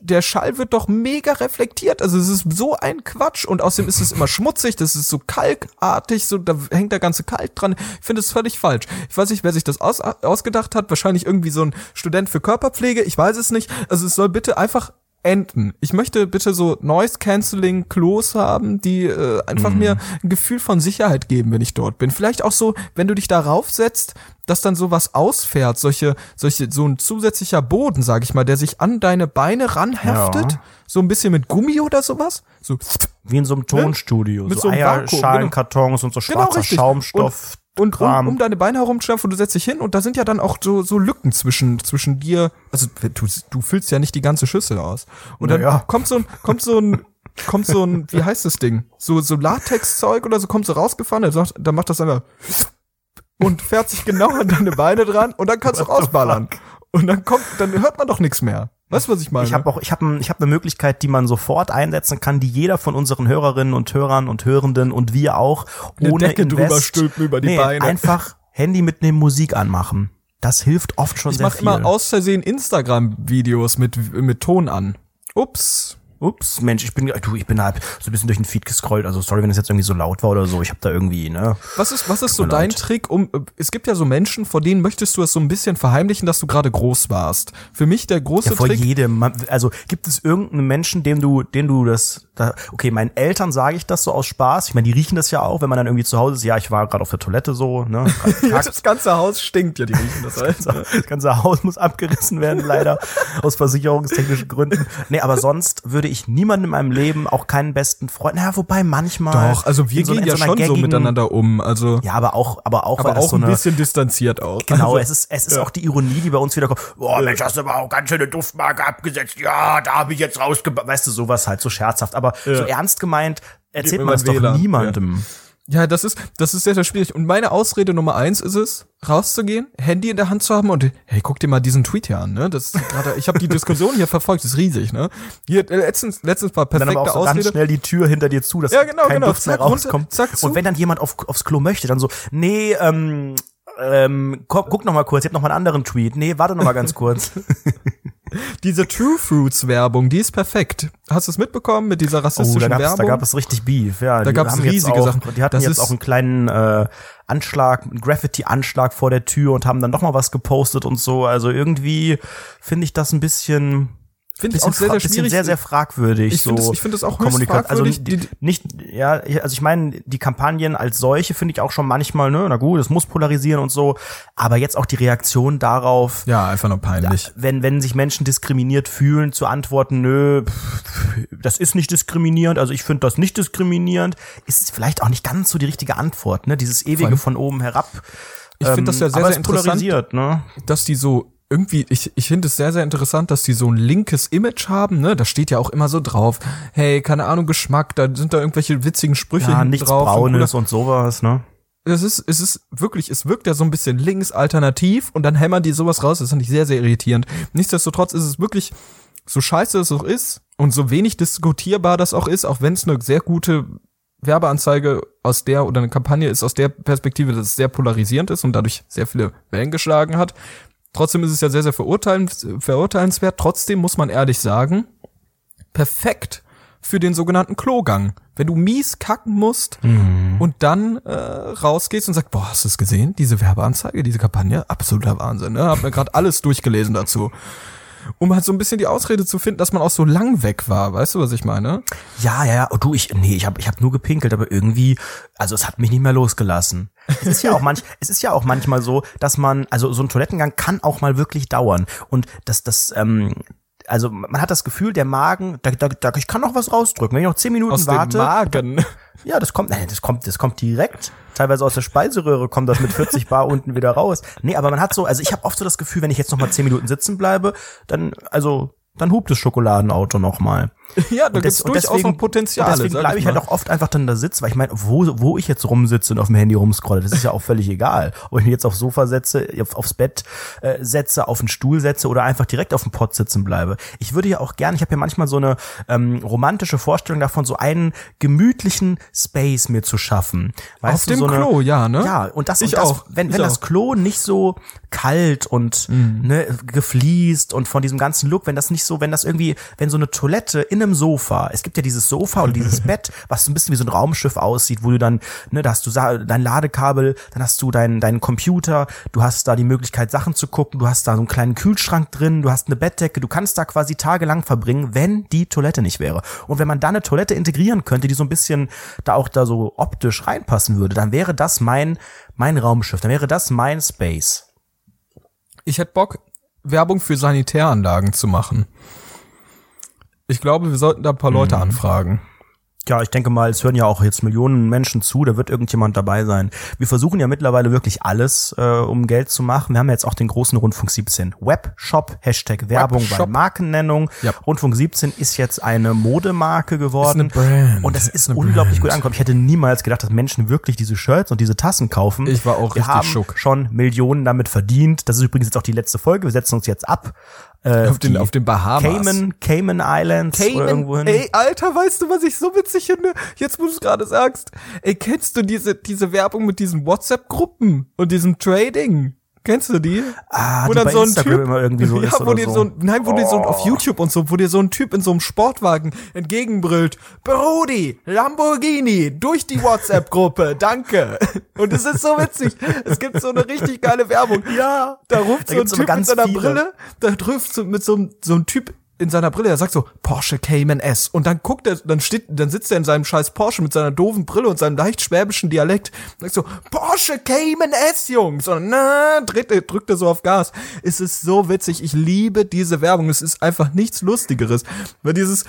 der Schall wird doch mega reflektiert. Also es ist so ein Quatsch und außerdem ist es immer schmutzig, das ist so kalkartig, so da hängt der ganze Kalk dran. Ich finde es völlig falsch. Ich weiß nicht, wer sich das aus, ausgedacht hat. Wahrscheinlich irgendwie so ein Student für Körperpflege. Ich weiß es nicht. Also es soll bitte einfach enden. Ich möchte bitte so Noise Cancelling Klos haben, die äh, einfach mir ein Gefühl von Sicherheit geben, wenn ich dort bin. Vielleicht auch so, wenn du dich darauf setzt, dass dann sowas ausfährt, solche solche so ein zusätzlicher Boden, sag ich mal, der sich an deine Beine ranheftet, Ja. so ein bisschen mit Gummi oder sowas. So Wie in so einem Tonstudio. Mit so so Eierschalenkartons und so Genau, schwarzer richtig. Schaumstoff. und um, Kram. um deine Beine herumschärfen und du setzt dich hin und da sind ja dann auch so, so Lücken zwischen, zwischen dir. Also du, du füllst ja nicht die ganze Schüssel aus. Und dann Naja. kommt so ein, kommt so ein, kommt so ein, wie heißt das Ding? So, so Latexzeug oder so kommt so rausgefahren, dann, sagt, dann macht das einfach und fährt sich genau an deine Beine dran und dann kannst du rausballern. Und dann kommt, dann hört man doch nichts mehr. Weißt du, was ich meine? Ich habe auch, ich habe, ich habe eine Möglichkeit, die man sofort einsetzen kann, die jeder von unseren Hörerinnen und Hörern und Hörenden und wir auch Eine ohne Decke Invest, drüber stülpen über die nee, Beine. einfach Handy mitnehmen, Musik anmachen. Das hilft oft schon ich sehr mache viel. immer aus Versehen Instagram-Videos mit, mit Ton an. Ups. Ups, Mensch, ich bin, du, ich bin halt so ein bisschen durch den Feed gescrollt. Also sorry, wenn es jetzt irgendwie so laut war oder so. Ich habe da irgendwie, ne? Was ist, was ist so dein leid. Trick, um, es gibt ja so Menschen, vor denen möchtest du es so ein bisschen verheimlichen, dass du gerade groß warst. Für mich der große Ja, vor Trick, jedem. Man- Also gibt es irgendeinen Menschen, dem du, dem du das, da, okay, meinen Eltern sage ich das so aus Spaß. Ich meine, die riechen das ja auch, wenn man dann irgendwie zu Hause ist. Ja, ich war gerade auf der Toilette so, ne? [laughs] das ganze Haus stinkt ja, die riechen das [laughs] halt. Das ganze Haus muss abgerissen werden, leider, aus versicherungstechnischen Gründen. Nee, aber sonst würde ich niemanden in meinem Leben, auch keinen besten Freund, naja, wobei manchmal. Doch, also wir in so- gehen ja so schon so gaggigen- miteinander um, also, Ja, aber auch, aber auch, weil aber das auch so ein eine, bisschen distanziert auch. Genau, Also, es ist, es ist auch die Ironie, die bei uns wieder kommt. Boah, Mensch, hast du aber auch ganz schöne Duftmarke abgesetzt. Ja, da habe ich jetzt rausgebracht. Weißt du, sowas halt so scherzhaft. Aber so ernst gemeint, erzählt man mein doch niemandem. Ja, das ist, das ist sehr, sehr schwierig. Und meine Ausrede Nummer eins ist es, rauszugehen, Handy in der Hand zu haben und, hey, guck dir mal diesen Tweet hier an, ne? Das ist gerade, ich habe die Diskussion hier verfolgt, das ist riesig, ne? Hier, äh, letztens, letztens war Dann perfekte aber auch so ganz Ausrede. schnell die Tür hinter dir zu, dass Ja, genau, kein genau. Duft mehr Zack, runter, rauskommt. zack, zu. Und wenn dann jemand auf, aufs Klo möchte, dann so, nee, ähm, ähm, guck, guck noch mal kurz, ich hab noch mal einen anderen Tweet. Nee, warte noch mal ganz kurz. [laughs] Diese True Fruits Werbung, die ist perfekt. Hast du es mitbekommen mit dieser Oh, da rassistischen gab's, Werbung? da gab es richtig Beef. Ja, Da haben jetzt riesige auch, Sachen. Die hatten Das jetzt auch einen kleinen äh, Anschlag, einen Graffiti-Anschlag vor der Tür und haben dann doch mal was gepostet und so. Also irgendwie finde ich das ein bisschen Finde ich auch sehr, sehr bisschen schwierig. sehr, sehr fragwürdig. Ich so finde es- ich finde es auch höchst Kommunika- fragwürdig, Also die, nicht, ja, ich- also ich meine, die Kampagnen als solche finde ich auch schon manchmal, ne, na gut, es muss polarisieren und so, aber jetzt auch die Reaktion darauf, ja, einfach nur peinlich. wenn, wenn sich Menschen diskriminiert fühlen, zu antworten, nö, pff, das ist nicht diskriminierend, also ich finde das nicht diskriminierend, ist vielleicht auch nicht ganz so die richtige Antwort, ne? Dieses ewige von oben herab. Ich finde das ja sehr, aber sehr es interessant, polarisiert, ne? dass die so irgendwie, ich, ich finde es sehr, sehr interessant, dass die so ein linkes Image haben, ne? Da steht ja auch immer so drauf, hey, keine Ahnung, Geschmack, da sind da irgendwelche witzigen Sprüche Ja, nichts drauf. und Braunes und sowas, ne? es ist, es ist wirklich, es wirkt ja so ein bisschen links alternativ und dann hämmern die sowas raus. Das finde ich sehr, sehr irritierend. Nichtsdestotrotz ist es wirklich, so scheiße es auch ist und so wenig diskutierbar das auch ist, auch wenn es eine sehr gute Werbeanzeige aus der oder eine Kampagne ist aus der Perspektive, dass es sehr polarisierend ist und dadurch sehr viele Wellen geschlagen hat. Trotzdem ist es ja sehr, sehr verurteilens, verurteilenswert. Trotzdem muss man ehrlich sagen, perfekt für den sogenannten Klogang. Wenn du mies kacken musst und dann äh, rausgehst und sagst, boah, hast du es gesehen? Diese Werbeanzeige, diese Kampagne, absoluter Wahnsinn. Ne? Hab mir gerade alles durchgelesen dazu. Um halt so ein bisschen die Ausrede zu finden, dass man auch so lang weg war. Weißt du, was ich meine? Ja, ja, ja. Oh, du, ich, nee, ich habe ich hab nur gepinkelt, aber irgendwie, also es hat mich nicht mehr losgelassen. Es ist ja auch manch, [laughs] es ist ja auch manchmal so, dass man, also so ein Toilettengang kann auch mal wirklich dauern. Und das, das, ähm, also man hat das Gefühl, der Magen, da, da, da ich kann noch was rausdrücken. Wenn ich noch zehn Minuten Aus warte, dem Magen. ja, das kommt, nein, das kommt, das kommt direkt. Teilweise aus der Speiseröhre kommt das mit 40 Bar [laughs] unten wieder raus. Nee, aber man hat so, also ich habe oft so das Gefühl, wenn ich jetzt noch mal zehn Minuten sitzen bleibe, dann, also, dann hupt das Schokoladenauto noch mal. Ja, da des- und durchaus noch Potenzial. Und deswegen bleibe ich halt auch oft einfach dann da sitzen, weil ich meine, wo, wo ich jetzt rumsitze und auf dem Handy rumscrolle, das ist ja auch völlig egal. Ob ich mich jetzt aufs Sofa setze, auf, aufs Bett äh, setze, auf den Stuhl setze oder einfach direkt auf dem Pott sitzen bleibe. Ich würde ja auch gerne, ich habe ja manchmal so eine ähm, romantische Vorstellung davon, so einen gemütlichen Space mir zu schaffen. Weißt Auf du, dem so eine, Klo, ja, ne? Ja, und das, Ich und das auch. wenn, Ich wenn das auch. Mhm. Klo nicht so kalt und ne, gefliest und von diesem ganzen Look, wenn das nicht so, wenn das irgendwie, wenn so eine Toilette in einem Sofa, es gibt ja dieses Sofa und dieses [laughs] Bett, was so ein bisschen wie so ein Raumschiff aussieht, wo du dann, ne, da hast du dein Ladekabel, dann hast du deinen deinen Computer, du hast da die Möglichkeit Sachen zu gucken, du hast da so einen kleinen Kühlschrank drin, du hast eine Bettdecke, du kannst da quasi tagelang verbringen, wenn die Toilette nicht wäre. Und wenn man da eine Toilette integrieren könnte, die so ein bisschen da auch da so optisch reinpassen würde, dann wäre das mein mein Raumschiff, dann wäre das mein Space. Ich hätte Bock, Werbung für Sanitäranlagen zu machen. Ich glaube, wir sollten da ein paar Leute anfragen. Ja, ich denke mal, es hören ja auch jetzt Millionen Menschen zu, da wird irgendjemand dabei sein. Wir versuchen ja mittlerweile wirklich alles, äh, um Geld zu machen. Wir haben ja jetzt auch den großen Rundfunk 17 Webshop, Hashtag Werbung Webshop. bei Markennennung. Ja. Rundfunk 17 ist jetzt eine Modemarke geworden. Und das Ist ist, unglaublich Brand. gut angekommen. Ich hätte niemals gedacht, dass Menschen wirklich diese Shirts und diese Tassen kaufen. Ich war auch Wir richtig haben schock. schon Millionen damit verdient. Das ist übrigens jetzt auch die letzte Folge. Wir setzen uns jetzt ab. Äh, Auf den, auf den Bahamas. Cayman, Cayman Islands oder irgendwo hin. Ey, Alter, weißt du, was ich so witzig finde? Jetzt, wo du es gerade sagst. Ey, kennst du diese, diese Werbung mit diesen WhatsApp-Gruppen und diesem Trading? Kennst du die? Ah, wo die dann so ein Instagram Typ, immer irgendwie so [laughs] ja, ist wo dir so. Oh. so, ein- nein, wo dir so ein- auf YouTube und so, wo dir so ein Typ in so einem Sportwagen entgegenbrüllt, Brody, Lamborghini, durch die WhatsApp-Gruppe, [laughs] danke. Und es ist so witzig. Es gibt so eine richtig geile Werbung. Ja. Da ruft Da so ein Typ mit seiner viele. Brille, da ruft so mit so, einem- so einem Typ in seiner Brille, der sagt so, Porsche Cayman S. Und dann guckt er, dann steht, dann sitzt er in seinem scheiß Porsche mit seiner doofen Brille und seinem leicht schwäbischen Dialekt. Sagt so, Porsche Cayman S, Jungs. Und na, dreht er, drückt er so auf Gas. Es ist so witzig. Ich liebe diese Werbung. Es ist einfach nichts Lustigeres. Weil dieses,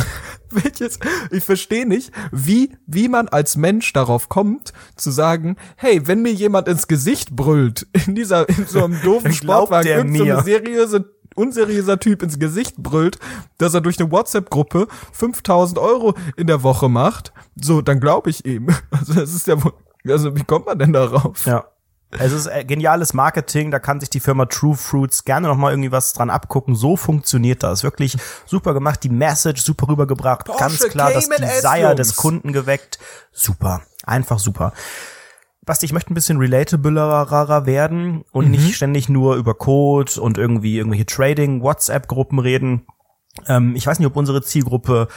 [laughs] welches, ich verstehe nicht, wie, wie man als Mensch darauf kommt, zu sagen, hey, wenn mir jemand ins Gesicht brüllt, in dieser, in so einem [laughs] doofen Sportwagen, der irgend so seriöse, unseriöser Typ ins Gesicht brüllt, dass er durch eine WhatsApp-Gruppe 5000 Euro in der Woche macht, so, dann glaube ich ihm. [laughs] Also, das ist ja, wohl- also, wie kommt man denn darauf? Ja. Es ist äh, geniales Marketing, da kann sich die Firma True Fruits gerne noch mal irgendwie was dran abgucken. So funktioniert das. Wirklich super gemacht, die Message super rübergebracht, Porsche ganz klar das Desire des Kunden geweckt. Super, einfach super. Basti, ich möchte ein bisschen relatablerer werden und nicht ständig nur über Code und irgendwie irgendwelche Trading, WhatsApp-Gruppen reden. Ähm, ich weiß nicht, ob unsere Zielgruppe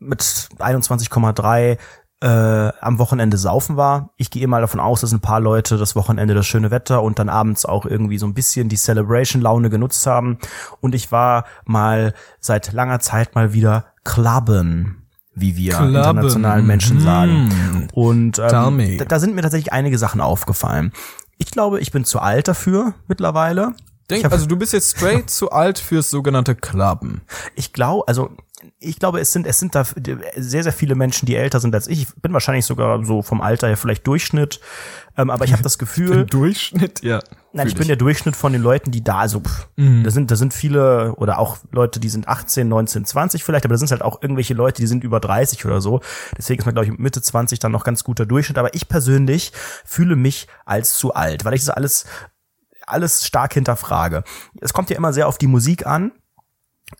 mit 21,3 äh, am Wochenende saufen war. Ich gehe mal davon aus, dass ein paar Leute das Wochenende das schöne Wetter und dann abends auch irgendwie so ein bisschen die Celebration-Laune genutzt haben. Und ich war mal seit langer Zeit mal wieder clubben wie wir Clubben. internationalen Menschen sagen. Hm. Und ähm, da, da sind mir tatsächlich einige Sachen aufgefallen. Ich glaube, ich bin zu alt dafür mittlerweile. Denk, also du bist jetzt straight zu alt fürs sogenannte Clubben. Ich glaube, also ich glaube, es sind es sind da sehr sehr viele Menschen, die älter sind als ich. Ich bin wahrscheinlich sogar so vom Alter her vielleicht Durchschnitt, ähm, aber ich habe das Gefühl, [laughs] Durchschnitt, ja. nein, ich Fühl bin der Durchschnitt von den Leuten, die da also pff, Mhm. da sind da sind viele oder auch Leute, die sind 18, 19, 20 vielleicht, aber da sind halt auch irgendwelche Leute, die sind über 30 oder so. Deswegen ist man glaube ich Mitte 20 dann noch ganz guter Durchschnitt, aber ich persönlich fühle mich als zu alt, weil ich das alles alles stark hinterfrage. Es kommt ja immer sehr auf die Musik an.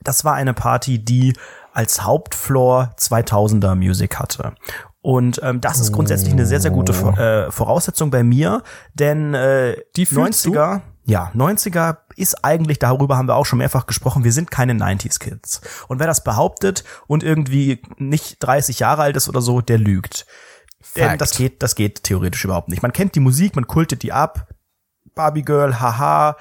Das war eine Party, die als Hauptfloor 2000er Musik hatte. Und ähm, das ist grundsätzlich eine sehr, sehr gute Vor- äh, Voraussetzung bei mir, denn äh, Die fühlst 90er, ja, 90er ist eigentlich, darüber haben wir auch schon mehrfach gesprochen, wir sind keine 90s-Kids. Und wer das behauptet und irgendwie nicht 30 Jahre alt ist oder so, der lügt. Denn Fact. das geht, das geht theoretisch überhaupt nicht. Man kennt die Musik, man kultet die ab. Barbie Girl, haha,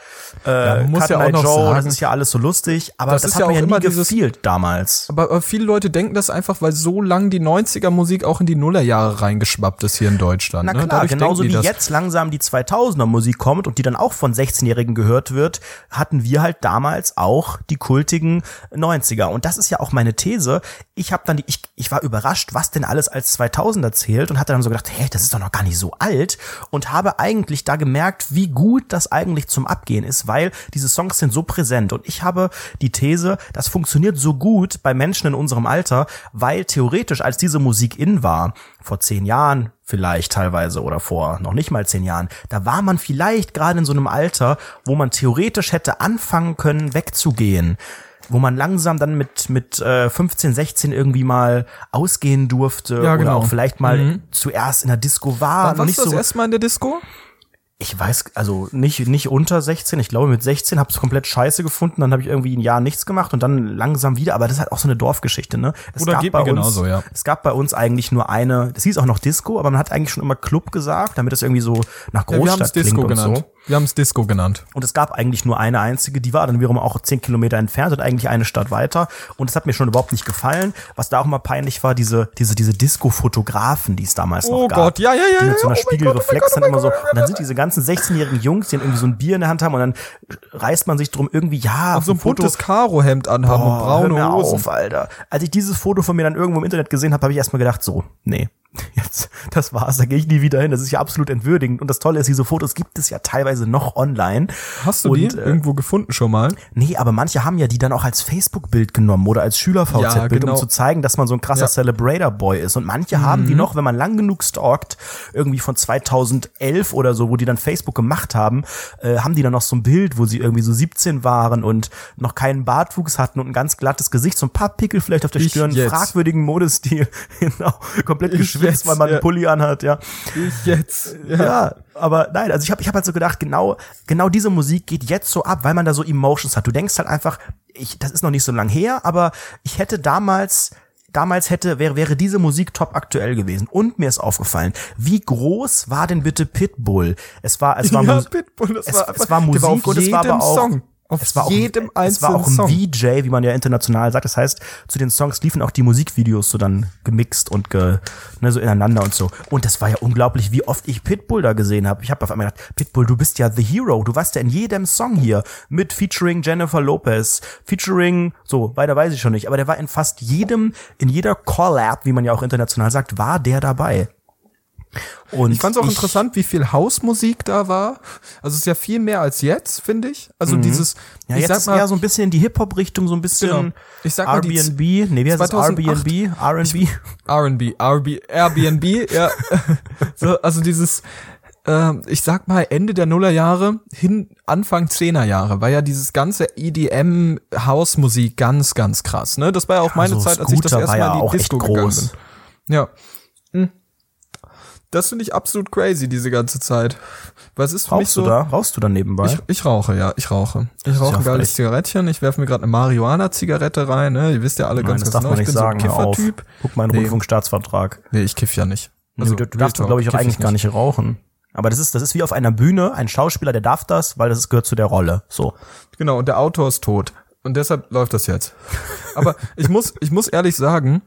äh, man muss Cut ja auch noch Joe, das sagen- ist ja alles so lustig, aber Das das, ist hat ja auch ja nie immer dieses- damals. Aber, aber viele Leute denken das einfach, weil so lang die 90er Musik auch in die Nullerjahre reingeschwappt ist hier in Deutschland. Na ne? klar, Dadurch genauso wie das. jetzt langsam die 2000er Musik kommt und die dann auch von 16-Jährigen gehört wird, hatten wir halt damals auch die kultigen 90er. Und das ist ja auch meine These. Ich habe dann die, ich, ich war überrascht, was denn alles als 2000er zählt und hatte dann so gedacht, hey, das ist doch noch gar nicht so alt und habe eigentlich da gemerkt, wie gut das eigentlich zum Abgehen ist, weil diese Songs sind so präsent und ich habe die These, das funktioniert so gut bei Menschen in unserem Alter, weil theoretisch, als diese Musik in war, vor zehn Jahren vielleicht teilweise oder vor noch nicht mal zehn Jahren, da war man vielleicht gerade in so einem Alter, wo man theoretisch hätte anfangen können, wegzugehen wo man langsam dann mit mit äh, 15, 16 irgendwie mal ausgehen durfte Ja, oder genau. auch vielleicht mal zuerst in der Disco war, Wann noch warst nicht du so erste Mal in der Disco? Ich weiß, also nicht, nicht unter 16. Ich glaube, mit 16 habe ich komplett scheiße gefunden. Dann habe ich irgendwie ein Jahr nichts gemacht und dann langsam wieder. Aber das ist halt auch so eine Dorfgeschichte, ne? Es Oder geht mir genauso, ja. Es gab bei uns eigentlich nur eine, das hieß auch noch Disco, aber man hat eigentlich schon immer Club gesagt, damit es irgendwie so nach Ja, wir Großstadt klingt Disco und genannt. so. Wir haben es Disco genannt. Und es gab eigentlich nur eine einzige, die war dann wiederum auch zehn Kilometer entfernt und eigentlich eine Stadt weiter. Und es hat mir schon überhaupt nicht gefallen. Was da auch mal peinlich war, diese, diese, diese Disco-Fotografen, die es damals Oh noch gab. Gott, ja, ja, ja, Die mit so einer oh mein Spiegelreflex oh dann mein immer so. Oh Und dann sind diese ganzen 16-jährigen Jungs, die dann irgendwie so ein Bier in der Hand haben und dann reißt man sich drum irgendwie, ja, Und so ein Foto buntes Karohemd anhaben und Boah, braune hör mir Hosen. auf, Alter. Als ich dieses Foto von mir dann irgendwo im Internet gesehen habe, habe ich erstmal gedacht, so, nee, [laughs] jetzt, das war's, da gehe ich nie wieder hin. Das ist ja absolut entwürdigend. Und das Tolle ist, diese Fotos gibt es ja teilweise noch online. Hast du und, die Äh, irgendwo gefunden schon mal? nee, aber manche haben ja die dann auch als Facebook-Bild genommen oder als Schüler-VZ-Bild, Ja, genau. um zu zeigen, dass man so ein krasser Ja. Celebrator-Boy ist. Und manche haben die noch, wenn man lang genug stalkt, irgendwie von 2011 oder so, wo die dann Facebook gemacht haben, äh, haben die dann noch so ein Bild, wo sie irgendwie so 17 waren und noch keinen Bartwuchs hatten und ein ganz glattes Gesicht, so ein paar Pickel vielleicht auf der Ich Stirn, jetzt. fragwürdigen Modestil, [laughs] genau, komplett geschwitzt, jetzt, weil man ja. einen Pulli anhat, ja. Ich jetzt. Ja. aber nein, also ich habe ich hab halt so gedacht, genau, genau diese Musik geht jetzt so ab, weil man da so Emotions hat. Du denkst halt einfach, ich, das ist noch nicht so lang her, aber ich hätte damals, damals hätte, wäre, wäre diese Musik top aktuell gewesen. Und mir ist aufgefallen, wie groß war denn bitte Pitbull? Es war, es war, ja, Pitbull, das es, war, es war Musik war und es war aber auch, Song. Auf es war auch, jedem es war auch ein einzelnen Song. VJ, wie man ja international sagt. Das heißt, zu den Songs liefen auch die Musikvideos so dann gemixt und ge, ne, so ineinander und so. Und das war ja unglaublich, wie oft ich Pitbull da gesehen habe. Ich habe auf einmal gedacht, Pitbull, du bist ja the hero. Du warst ja in jedem Song hier mit featuring Jennifer Lopez, featuring, so, weiter weiß ich schon nicht, aber der war in fast jedem, in jeder Collab, wie man ja auch international sagt, war der dabei. Und Ich fand es auch interessant, wie viel Hausmusik da war. Also es ist ja viel mehr als jetzt, finde ich. Also dieses, Mhm. Ja, ich jetzt sag ist mal, eher so ein bisschen in die Hip-Hop-Richtung, so ein bisschen Genau. Ich sag mal, die Airbnb, nee, wie heißt das? 2008? Airbnb, R&B. R&B, RB, Airbnb, ja. so, also dieses, ähm, ich sag mal Ende der Nullerjahre hin Anfang Zehnerjahre war ja dieses ganze EDM Hausmusik ganz, ganz krass. Ne, das war ja auch meine so Zeit, als ich das Scooter erste war ja Mal in die auch echt Disco gegangen groß. bin. Ja. Hm. Das finde ich absolut crazy diese ganze Zeit. Was ist für mich Rauchst so? du da? Rauchst du dann nebenbei? Ich, ich rauche, ja, ich rauche. Ich rauche ein geiles. Zigarettchen, ich werfe mir gerade eine Marihuana-Zigarette rein, ne? Ihr wisst ja alle Nein, ganz, das ganz darf genau, man ich nicht bin sagen. so ein. Kiffertyp. Guck mal einen Nee. Rundfunkstaatsvertrag. Nee, ich kiff ja nicht. Also, du, du darfst, glaube ich, auch eigentlich gar nicht. nicht rauchen. Aber das ist, das ist wie auf einer Bühne. Ein Schauspieler, der darf das, weil das ist, gehört zu der Rolle. So. Genau, und der Autor ist tot. Und deshalb läuft das jetzt. Aber ich muss, ich muss ehrlich sagen,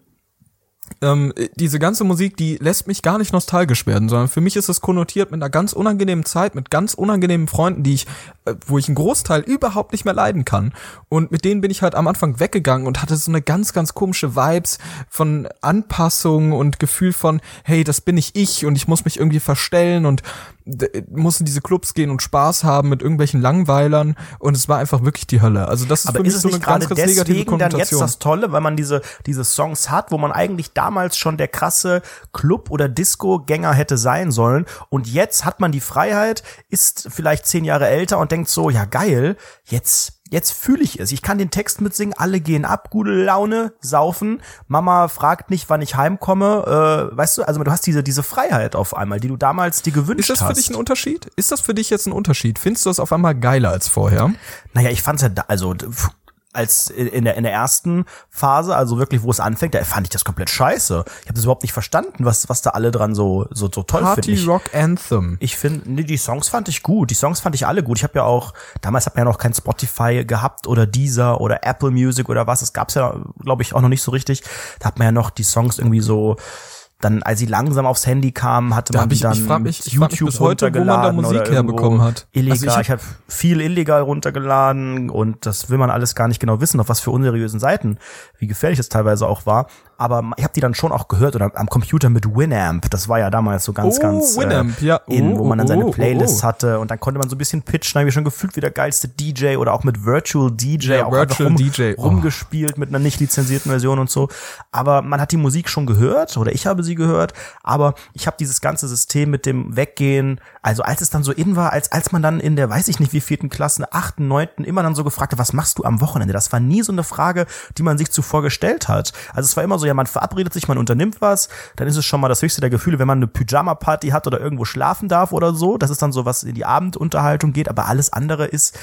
ähm, diese ganze Musik, die lässt mich gar nicht nostalgisch werden, sondern für mich ist es konnotiert mit einer ganz unangenehmen Zeit, mit ganz unangenehmen Freunden, die ich, äh, wo ich einen Großteil überhaupt nicht mehr leiden kann. Und mit denen bin ich halt am Anfang weggegangen und hatte so eine ganz, ganz komische Vibes von Anpassung und Gefühl von, hey, das bin nicht ich und ich muss mich irgendwie verstellen und d- muss in diese Clubs gehen und Spaß haben mit irgendwelchen Langweilern und es war einfach wirklich die Hölle. Also das ist Aber für mich ist es so eine nicht ganz, gerade ganz negative deswegen dann jetzt das Tolle, weil man diese, diese Songs hat, wo man eigentlich damals schon der krasse Club- oder Disco-Gänger hätte sein sollen und jetzt hat man die Freiheit, ist vielleicht zehn Jahre älter und denkt so, ja geil, jetzt Jetzt fühle ich es. Ich kann den Text mitsingen, alle gehen ab, gute Laune, saufen. Mama fragt nicht, wann ich heimkomme. Äh, weißt du, also du hast diese, diese Freiheit auf einmal, die du damals dir gewünscht Ist das für hast. dich ein Unterschied? Ist das für dich jetzt ein Unterschied? Findest du das auf einmal geiler als vorher? Naja, ich fand's ja, da, also als in der in der ersten Phase, also wirklich, wo es anfängt, da fand ich das komplett scheiße. Ich habe das überhaupt nicht verstanden, was was da alle dran so so, so toll finden. Party Ich, Rock Anthem. ich finde, nee, die Songs fand ich gut. Die Songs fand ich alle gut. Ich habe ja auch, damals hat man ja noch kein Spotify gehabt oder Deezer oder Apple Music oder was. Das gab's ja, glaube ich, auch noch nicht so richtig. Da hat man ja noch die Songs irgendwie so, dann, als sie langsam aufs Handy kamen, hatte Da man ich- dann ich frag mich- ich frag mich YouTube bis heute, wo man da runtergeladen Musik herbekommen hat. Illegal. Also ich ich hab- habe viel illegal runtergeladen und das will man alles gar nicht genau wissen, auf was für unseriösen Seiten, wie gefährlich es teilweise auch war. Aber ich habe die dann schon auch gehört oder am Computer mit Winamp. Das war ja damals so ganz, Oh, ganz Winamp, äh, ja. in, wo Oh, man dann seine oh, oh, Playlists oh. hatte und dann konnte man so ein bisschen pitchen, da habe ich schon gefühlt wie der geilste DJ oder auch mit Virtual DJ, Ja, auch Virtual DJ, oh. rumgespielt mit einer nicht lizenzierten Version und so. Aber man hat die Musik schon gehört oder ich habe sie gehört, aber ich habe dieses ganze System mit dem Weggehen, also als es dann so in war, als als man dann in der, weiß ich nicht wie vierten Klasse, achten, neunten, immer dann so gefragt hat, was machst du am Wochenende? Das war nie so eine Frage, die man sich zuvor gestellt hat. Also es war immer so, genauso, ja, man verabredet sich, man unternimmt was, dann ist es schon mal das höchste der Gefühle, wenn man eine Pyjama-Party hat oder irgendwo schlafen darf oder so. Das ist dann so, was in die Abendunterhaltung geht, aber alles andere ist,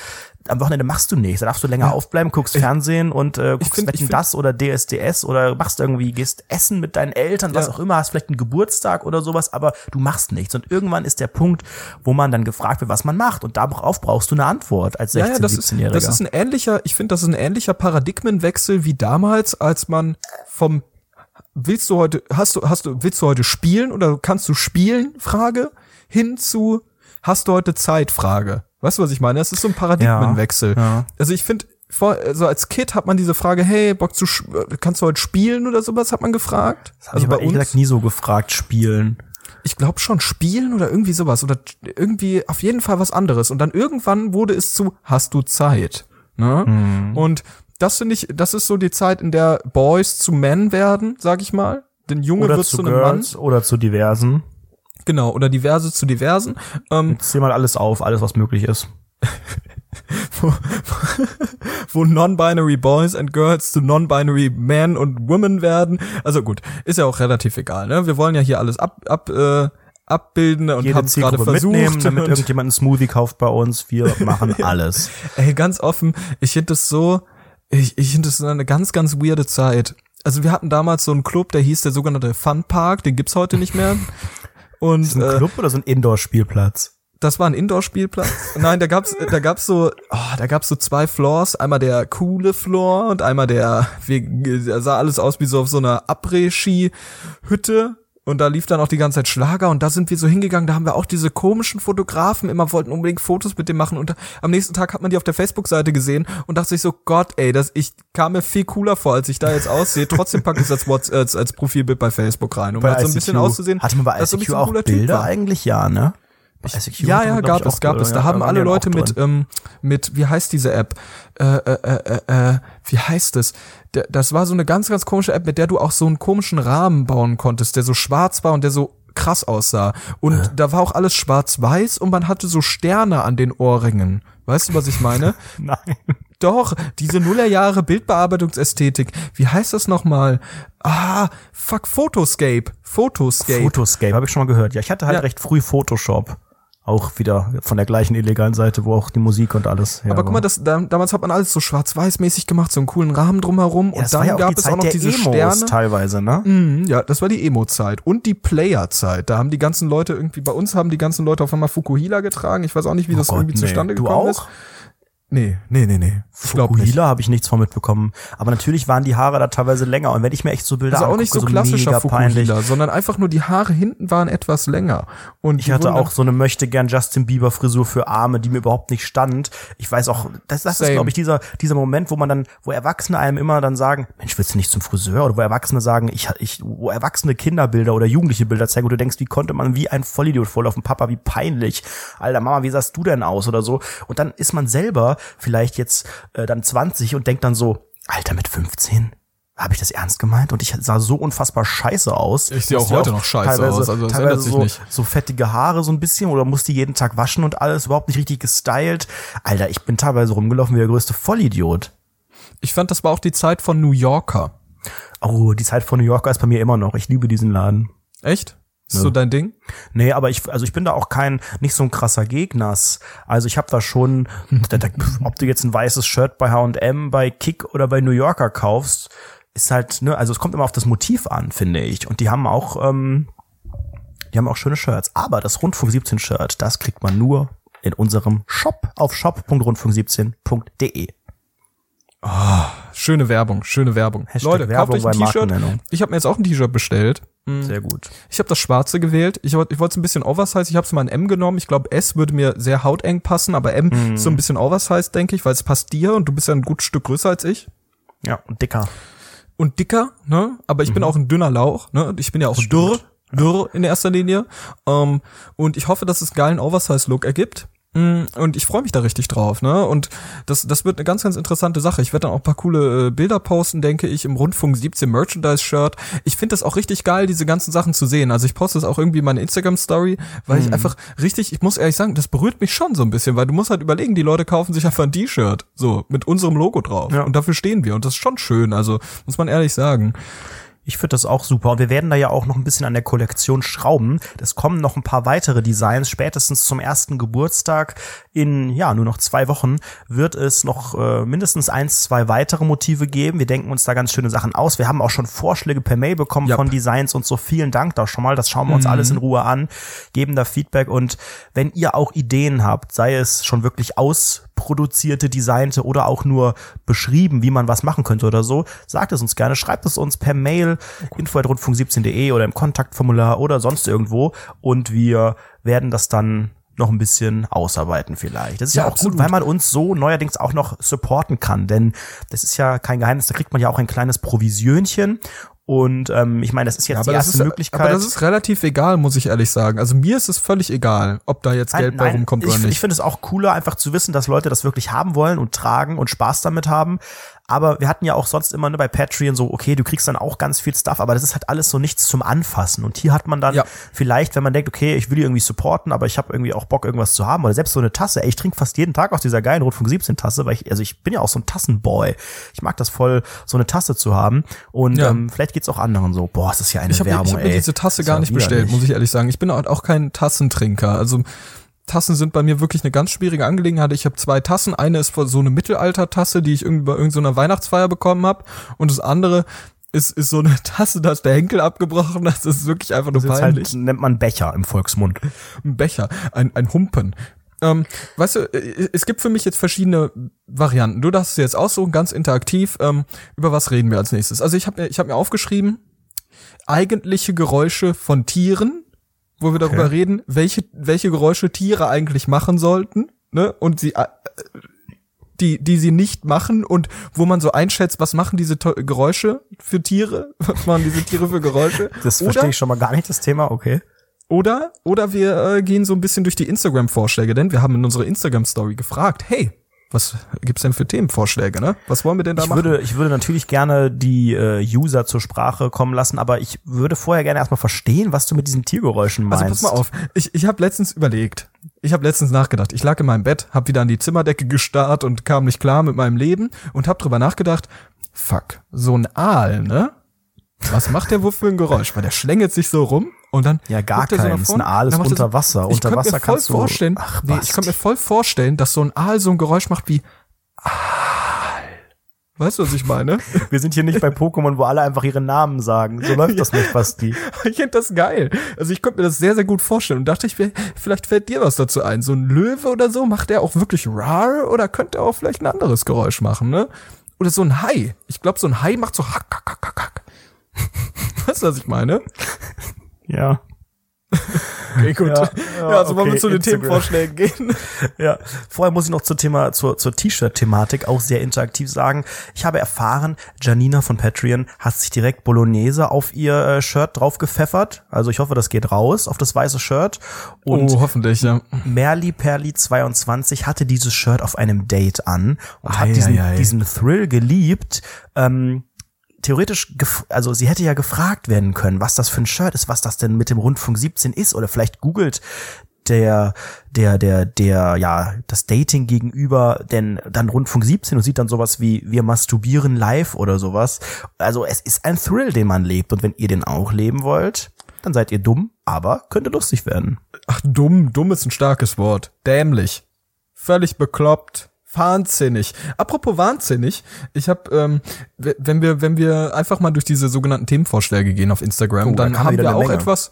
am Wochenende machst du nichts. Da darfst du länger Ja. aufbleiben, guckst Fernsehen und äh, guckst find- ich Wetten das oder DSDS oder machst irgendwie, gehst essen mit deinen Eltern, was Ja. auch immer, hast vielleicht einen Geburtstag oder sowas, aber du machst nichts. Und irgendwann ist der Punkt, wo man dann gefragt wird, was man macht. Und darauf brauchst du eine Antwort als 16-, Ja, ja, das ist, 17-Jähriger. das ist ein ähnlicher, ich finde, das ist ein ähnlicher Paradigmenwechsel wie damals, als man vom willst du heute, hast du, hast du, willst du heute spielen oder kannst du spielen? Frage hin zu hast du heute Zeit? Frage. Weißt du, was ich meine? Das ist so ein Paradigmenwechsel. Ja, ja. Also ich finde, vor, also als Kind hat man diese Frage, hey, Bock zu, kannst du heute spielen oder sowas, hat man gefragt. Das hab ich aber ehrlich gesagt nie so gefragt, spielen. Ich glaube schon spielen oder irgendwie sowas oder irgendwie auf jeden Fall was anderes. Und dann irgendwann wurde es zu, hast du Zeit? Ne? Mhm. Und das finde ich, das ist so die Zeit, in der Boys zu Men werden, sag ich mal. Denn Junge Oder wird zu zu einem Mann. Girls oder zu diversen. Genau, oder diverse zu diversen. Ähm, Zähl mal alles auf, alles was möglich ist. [laughs] wo non-binary Boys and Girls zu non-binary Men und Women werden. Also gut, ist ja auch relativ egal. Ne? Wir wollen ja hier alles ab, ab, äh, abbilden und Jede haben es gerade versucht. damit irgendjemand einen Smoothie kauft bei uns. Wir [laughs] machen alles. Ey, ganz offen, ich finde das so, ich, ich finde das so eine ganz, ganz weirde Zeit. Also wir hatten damals so einen Club, der hieß der sogenannte Fun Park, den gibt's heute nicht mehr. [laughs] Und Ist ein äh, Club oder so ein Indoor-Spielplatz? das war ein Indoor-Spielplatz. Nein, da gab's, da gab's so, oh, da gab's so zwei Floors. Einmal der coole Floor und einmal der, wie, sah alles aus wie so auf so einer Après-Ski-Hütte. Und da lief dann auch die ganze Zeit Schlager und da sind wir so hingegangen, da haben wir auch diese komischen Fotografen immer wollten unbedingt Fotos mit dem machen und am nächsten Tag hat man die auf der Facebook-Seite gesehen und dachte sich so, Gott, ey, das, ich kam mir viel cooler vor, als ich da jetzt aussehe. Trotzdem packe ich es als, Whats- als, als Profilbild bei Facebook rein, um Bei halt so ein bisschen auszusehen. Hatte man bei so ICQ bisschen auch Typ Bilder war. eigentlich? Ja, ne? ICQ Ja, ja, gab ich, es, gab es. Da haben alle Leute mit, ähm, mit, wie heißt diese App? Äh, äh, äh, äh, äh, wie heißt es? Das war so eine ganz, ganz komische App, mit der du auch so einen komischen Rahmen bauen konntest, der so schwarz war und der so krass aussah. Und da war auch alles schwarz-weiß und man hatte so Sterne an den Ohrringen. Weißt du, was ich meine? [laughs] Nein. Doch, diese Nullerjahre Bildbearbeitungsästhetik. Wie heißt das nochmal? Ah, fuck, Photoscape. Photoscape. Photoscape, habe ich schon mal gehört. Ja, ich hatte halt Ja. recht früh Photoshop. Auch wieder von der gleichen illegalen Seite, wo auch die Musik und alles. her Aber guck mal, das, da, damals hat man alles so schwarz-weiß-mäßig gemacht, so einen coolen Rahmen drumherum. ja, und das dann ja gab es auch noch diese Emos Sterne. teilweise, ne? Mhm, ja, das war die Emo-Zeit. Und die Player-Zeit. Da haben die ganzen Leute irgendwie, bei uns haben die ganzen Leute auf einmal Fukuhila getragen. Ich weiß auch nicht, wie das Oh Gott, irgendwie nee. zustande Du gekommen auch? ist. Nee, nee, nee, nee. Fukuhila habe ich nichts von mitbekommen. Aber natürlich waren die Haare da teilweise länger. Und wenn ich mir echt so Bilder Also auch angucke, nicht so klassischer mega peinlich. Fukuhila, sondern einfach nur die Haare hinten waren etwas länger. Und Ich hatte auch so eine möchte gern Justin Bieber Frisur für Arme, die mir überhaupt nicht stand. Ich weiß auch, das, das ist glaube ich dieser dieser Moment, wo man dann, wo Erwachsene einem immer dann sagen, Mensch, willst du nicht zum Friseur? Oder wo Erwachsene sagen, ich, ich, wo Erwachsene Kinderbilder oder jugendliche Bilder zeigen, wo du denkst, wie konnte man wie ein Vollidiot vorlaufen? Papa, wie peinlich. Alter Mama, wie sahst du denn aus oder so? Und dann ist man selber vielleicht jetzt äh, dann 20 und denkt dann so, Alter, mit 15? Habe ich das ernst gemeint? Und ich sah so unfassbar scheiße aus. Ich sehe auch heute noch scheiße aus, also das ändert sich so, nicht. so fettige Haare so ein bisschen oder musste jeden Tag waschen und alles, überhaupt nicht richtig gestylt. Alter, ich bin teilweise rumgelaufen wie der größte Vollidiot. Ich fand, das war auch die Zeit von New Yorker. Oh, die Zeit von New Yorker ist bei mir immer noch. Ich liebe diesen Laden. Echt? Ist so dein Ding? Nee, aber ich, also ich bin da auch kein, nicht so ein krasser Gegners. Also ich habe da schon, da, ob du jetzt ein weißes Shirt bei H&M, bei Kick oder bei New Yorker kaufst, ist halt, ne, also es kommt immer auf das Motiv an, finde ich. Und die haben auch, ähm, die haben auch schöne Shirts. Aber das Rundfunk 17 Shirt, das kriegt man nur in unserem Shop auf shop.rundfunk17.de. Schöne Werbung, schöne Werbung. Hashtag Leute, Werbung kauft euch ein T-Shirt. Ich habe mir jetzt auch ein T-Shirt bestellt. Sehr gut. Ich habe das schwarze gewählt. Ich, ich wollte es ein bisschen oversize. Ich habe es mal in M genommen. Ich glaube, S würde mir sehr hauteng passen, aber M Mhm. ist so ein bisschen oversize, denke ich, weil es passt dir und du bist ja ein gutes Stück größer als ich. Ja, und dicker. Und dicker, ne? Aber ich bin auch ein dünner Lauch, ne? Ich bin ja auch dürr, dürr in erster Linie. Ähm, und ich hoffe, dass es einen geilen Oversize-Look ergibt. Mm, Und ich freue mich da richtig drauf, ne? Und das, das wird eine ganz, ganz interessante Sache. Ich werde dann auch ein paar coole äh, Bilder posten, denke ich, im Rundfunk 17 Merchandise-Shirt. Ich finde das auch richtig geil, diese ganzen Sachen zu sehen. Also ich poste das auch irgendwie in meine Instagram-Story, weil Mhm. ich einfach richtig, ich muss ehrlich sagen, das berührt mich schon so ein bisschen, weil du musst halt überlegen, die Leute kaufen sich einfach ein T-Shirt, so, mit unserem Logo drauf. Ja. Und dafür stehen wir. Und das ist schon schön, also muss man ehrlich sagen. Ich finde das auch super. Und wir werden da ja auch noch ein bisschen an der Kollektion schrauben. Es kommen noch ein paar weitere Designs. Spätestens zum ersten Geburtstag in, ja, nur noch zwei Wochen wird es noch äh, mindestens eins, zwei weitere Motive geben. Wir denken uns da ganz schöne Sachen aus. Wir haben auch schon Vorschläge per Mail bekommen Yep. von Designs und so. Vielen Dank da schon mal. Das schauen wir uns alles in Ruhe an, geben da Feedback. Und wenn ihr auch Ideen habt, sei es schon wirklich ausproduzierte, designte oder auch nur beschrieben, wie man was machen könnte oder so, sagt es uns gerne. Schreibt es uns per Mail, info.rundfunk17.de oder im Kontaktformular oder sonst irgendwo. Und wir werden das dann noch ein bisschen ausarbeiten vielleicht. Das ist ja, Ja, auch absolut. gut, weil man uns so neuerdings auch noch supporten kann, denn das ist ja kein Geheimnis, da kriegt man ja auch ein kleines Provisionchen und ähm, ich meine, das ist jetzt die das erste ist, Möglichkeit. aber das ist relativ egal, muss ich ehrlich sagen. Also mir ist es völlig egal, ob da jetzt Geld bei rumkommt ich, oder Ich nicht. finde es auch cooler, einfach zu wissen, dass Leute das wirklich haben wollen und tragen und Spaß damit haben. Aber wir hatten ja auch sonst immer ne, bei Patreon so, okay, du kriegst dann auch ganz viel Stuff, aber das ist halt alles so nichts zum Anfassen. Und hier hat man dann Ja. vielleicht, wenn man denkt, okay, ich will die irgendwie supporten, aber ich habe irgendwie auch Bock, irgendwas zu haben. Oder selbst so eine Tasse. Ey, ich trinke fast jeden Tag aus dieser geilen Rotfunk 17 Tasse, weil ich, also ich bin ja auch so ein Tassenboy. Ich mag das voll, so eine Tasse zu haben. Und Ja. ähm, vielleicht geht's auch anderen so, boah, ist das hier eine Ich habe Werbung, ich hab mir ey. diese Tasse gar nicht bestellt, muss ich ehrlich sagen. Ich bin auch kein Tassentrinker. Also Tassen sind bei mir wirklich eine ganz schwierige Angelegenheit. Ich habe zwei Tassen. Eine ist so eine Mittelalter-Tasse, die ich irgendwie bei irgendeiner Weihnachtsfeier bekommen habe. Und das andere ist, ist so eine [laughs] Tasse, da ist der Henkel abgebrochen. Das ist wirklich einfach nur Das ist peinlich. halt, nennt man Becher im Volksmund. [laughs] ein Becher, ein, ein Humpen. Ähm, weißt du, es gibt für mich jetzt verschiedene Varianten. Du darfst es jetzt aussuchen, ganz interaktiv. Ähm, über was reden wir als nächstes? Also ich habe ich hab mir aufgeschrieben, eigentliche Geräusche von Tieren, wo wir darüber Okay. reden, welche, welche Geräusche Tiere eigentlich machen sollten, ne? Und sie äh, die, die sie nicht machen und wo man so einschätzt, was machen diese Geräusche für Tiere? [laughs] Was machen diese Tiere für Geräusche? Das Oder- verstehe ich schon mal gar nicht, das Thema, okay. oder, oder wir äh, gehen so ein bisschen durch die Instagram-Vorschläge, denn wir haben in unserer Instagram-Story gefragt, hey, was gibt's denn für Themenvorschläge, ne? Was wollen wir denn da Ich machen? würde, ich würde natürlich gerne die äh, User zur Sprache kommen lassen, aber ich würde vorher gerne erstmal verstehen, was du mit diesen Tiergeräuschen meinst. also pass mal auf, ich, ich habe letztens überlegt, ich habe letztens nachgedacht, ich lag in meinem Bett, habe wieder an die Zimmerdecke gestarrt und kam nicht klar mit meinem Leben und habe drüber nachgedacht, fuck, so ein Aal, ne? Was macht der wohl für ein Geräusch? Weil der schlängelt sich so rum und dann Ja, gar so keins. vorne, Ein Aal ist er unter Wasser. Ich Unter könnte Wasser mir voll kannst du- vorstellen, Ach, nee, ich könnte mir voll vorstellen, dass so ein Aal so ein Geräusch macht wie Aal. Weißt du, was ich meine? [laughs] Wir sind hier nicht bei Pokémon, wo alle einfach ihre Namen sagen. So läuft das nicht, Basti. [laughs] Ich finde das geil. Also ich konnte mir das sehr, sehr gut vorstellen und dachte ich, vielleicht fällt dir was dazu ein. So ein Löwe oder so, macht der auch wirklich rar oder könnte er auch vielleicht ein anderes Geräusch machen, ne? Oder so ein Hai. Ich glaube, so ein Hai macht so hack, hack, hack, hack, hack. [laughs] Weißt du, was ich meine? Ja. [laughs] Okay, gut. Ja, Ja, ja, also wollen wir okay, zu den Instagram. Themenvorschlägen gehen. [laughs] Ja, vorher muss ich noch zur Thema zur zur T-Shirt-Thematik auch sehr interaktiv sagen. Ich habe erfahren, Janina von Patreon hat sich direkt Bolognese auf ihr äh, Shirt drauf gepfeffert. Also ich hoffe, das geht raus auf das weiße Shirt. Und oh, hoffentlich, ja. Merli Perli 22 hatte dieses Shirt auf einem Date an und Ei, hat diesen, ei, ei. diesen Thrill geliebt. Ähm, theoretisch, also sie hätte ja gefragt werden können, was das für ein Shirt ist, was das denn mit dem Rundfunk 17 ist oder vielleicht googelt der, der, der, der, ja, das Dating gegenüber, denn dann Rundfunk 17 und sieht dann sowas wie wir masturbieren live oder sowas. Also es ist ein Thrill, den man lebt und wenn ihr den auch leben wollt, dann seid ihr dumm, aber könnte lustig werden. Ach, dumm, dumm ist ein starkes Wort. Dämlich. Völlig bekloppt. Wahnsinnig. Apropos wahnsinnig, ich habe, ähm, wenn wir, wenn wir einfach mal durch diese sogenannten Themenvorschläge gehen auf Instagram, Oh, da dann kam haben wir auch Menge. etwas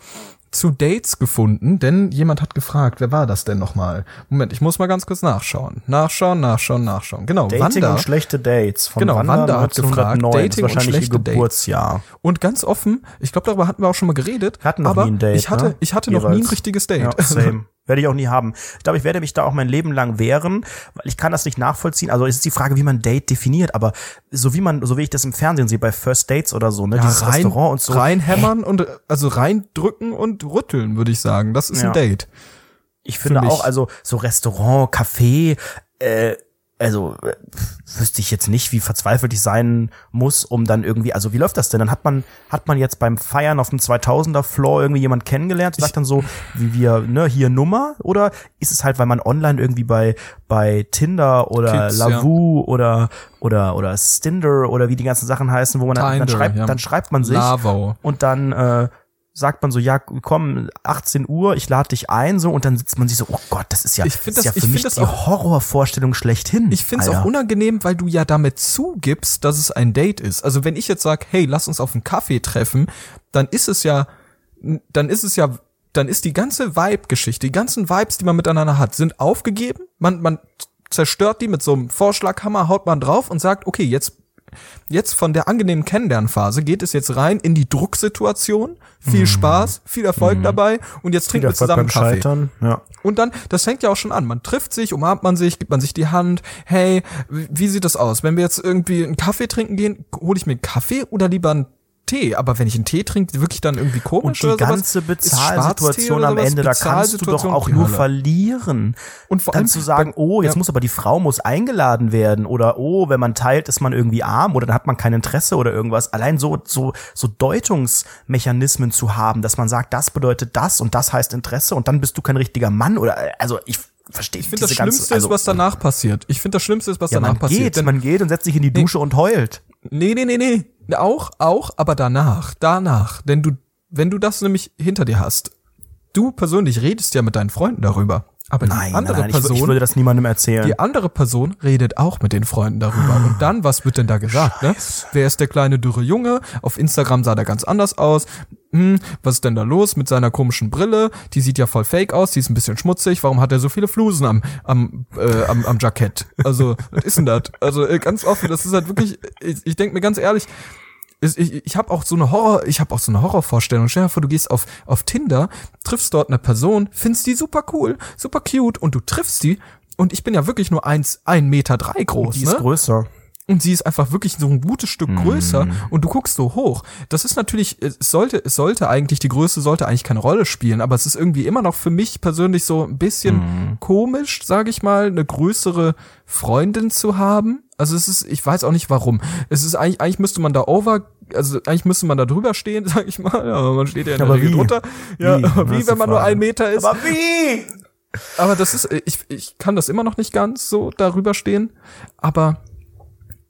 zu Dates gefunden, denn jemand hat gefragt, wer war das denn nochmal? Moment, ich muss mal ganz kurz nachschauen. Nachschauen, nachschauen, nachschauen. Genau, Dating Wanda. und schlechte Dates von Genau, Wanda, Wanda hat gefragt, 1909. Dating und schlechte ihr Dates. Geburtsjahr. Und ganz offen, ich glaube, darüber hatten wir auch schon mal geredet, hatten noch aber nie ein Date, ich hatte, ne? ich hatte noch nie ein Jeweils. richtiges Date. Ja, same. [laughs] Werde ich auch nie haben. Ich glaube, ich werde mich da auch mein Leben lang wehren, weil ich kann das nicht nachvollziehen. Also es ist die Frage, wie man Date definiert, aber so wie man, so wie ich das im Fernsehen sehe, bei First Dates oder so, ne, Ja, dieses rein, Restaurant und so. reinhämmern und also reindrücken und rütteln, würde ich sagen. Das ist Ja. ein Date. Ich finde auch, also so Restaurant, Café, äh, also äh, wüsste ich jetzt nicht, wie verzweifelt ich sein muss, um dann irgendwie, also wie läuft das denn? Dann hat man, hat man jetzt beim Feiern auf dem 2000er Floor irgendwie jemand kennengelernt, sagt dann so, wie wir, ne, hier Nummer, oder ist es halt, weil man online irgendwie bei, bei Tinder oder Kids, Lavu oder, oder, oder Stinder oder wie die ganzen Sachen heißen, wo man dann, dann Tinder, schreibt, ja. dann schreibt man sich Lavo. und dann, äh, sagt man so, ja, komm, 18 Uhr, ich lade dich ein, so, und dann sitzt man sich so, oh Gott, das ist ja, Ich das, das- ist ja ich für mich das die auch- Horrorvorstellung schlechthin. Ich finde es auch unangenehm, weil du ja damit zugibst, dass es ein Date ist. Also wenn ich jetzt sag, hey, lass uns auf einen Kaffee treffen, dann ist es ja, dann ist es ja, dann ist die ganze Vibe-Geschichte, die ganzen Vibes, die man miteinander hat, sind aufgegeben. Man, man zerstört die mit so einem Vorschlaghammer, haut man drauf und sagt, okay, jetzt Jetzt von der angenehmen Kennenlernphase geht es jetzt rein in die Drucksituation. Viel Spaß, viel Erfolg dabei und jetzt trinken wir zusammen Kaffee. Scheitern. Ja. Und dann, das fängt ja auch schon an. Man trifft sich, umarmt man sich, gibt man sich die Hand. Hey, wie wie sieht das aus? Wenn wir jetzt irgendwie einen Kaffee trinken gehen, hole ich mir einen Kaffee oder lieber einen Tee? Aber wenn ich einen Tee trinke, wirklich dann irgendwie komisch Und die ganze Bezahlsituation am? Ende, da kannst du doch auch nur Hölle. verlieren. Und vor dann allem zu sagen, oh, jetzt ja. muss aber die Frau muss eingeladen werden oder oh, wenn man teilt, ist man irgendwie arm oder dann hat man kein Interesse oder irgendwas. Allein so so so Deutungsmechanismen zu haben, dass man sagt, das bedeutet das und das heißt Interesse und dann bist du kein richtiger Mann oder also ich verstehe Ich finde, das Schlimmste ist, was danach passiert. Ich finde, das Schlimmste ist, was also ja, danach man passiert. geht, Denn- man geht und setzt sich in die Dusche und heult. Nee, nee, nee, nee. Auch, auch, aber danach, danach. Denn du, wenn du das nämlich hinter dir hast, du persönlich redest ja mit deinen Freunden darüber. Aber die Nein, nein, andere nein ich, wür- Person, ich würde das niemandem erzählen. die andere Person redet auch mit den Freunden darüber. Und dann, was wird denn da gesagt, ne? Wer ist der kleine dürre Junge? Auf Instagram sah der ganz anders aus. Hm, was ist denn da los mit seiner komischen Brille? Die sieht ja voll fake aus, die ist ein bisschen schmutzig. Warum hat er so viele Flusen am, am, äh, am, am Jackett? Also, was ist denn das? Also, äh, ganz offen, das ist halt wirklich, ich, ich denke mir ganz ehrlich, ist- ich, ich habe auch so eine Horror, ich habe auch so eine Horrorvorstellung. Stell dir vor, du gehst auf auf Tinder, triffst dort eine Person, findest die super cool, super cute und du triffst die und ich bin ja wirklich nur eins, ein Meter drei groß, die ne? ist größer. Und sie ist einfach wirklich so ein gutes Stück größer und du guckst so hoch. Das ist natürlich, es sollte, es sollte eigentlich, die Größe sollte eigentlich keine Rolle spielen, aber es ist irgendwie immer noch für mich persönlich so ein bisschen komisch, sage ich mal, eine größere Freundin zu haben. Also es ist, ich weiß auch nicht warum. Es ist eigentlich, eigentlich müsste man da over, also eigentlich müsste man da drüber stehen, [laughs] sag ich mal, ja, aber man steht ja in der Aber wie? drunter. Ja, Wie? [laughs] wie, wenn man nur ein Meter ist. Aber wie? Aber das ist, ich, ich kann das immer noch nicht ganz so darüber stehen. Aber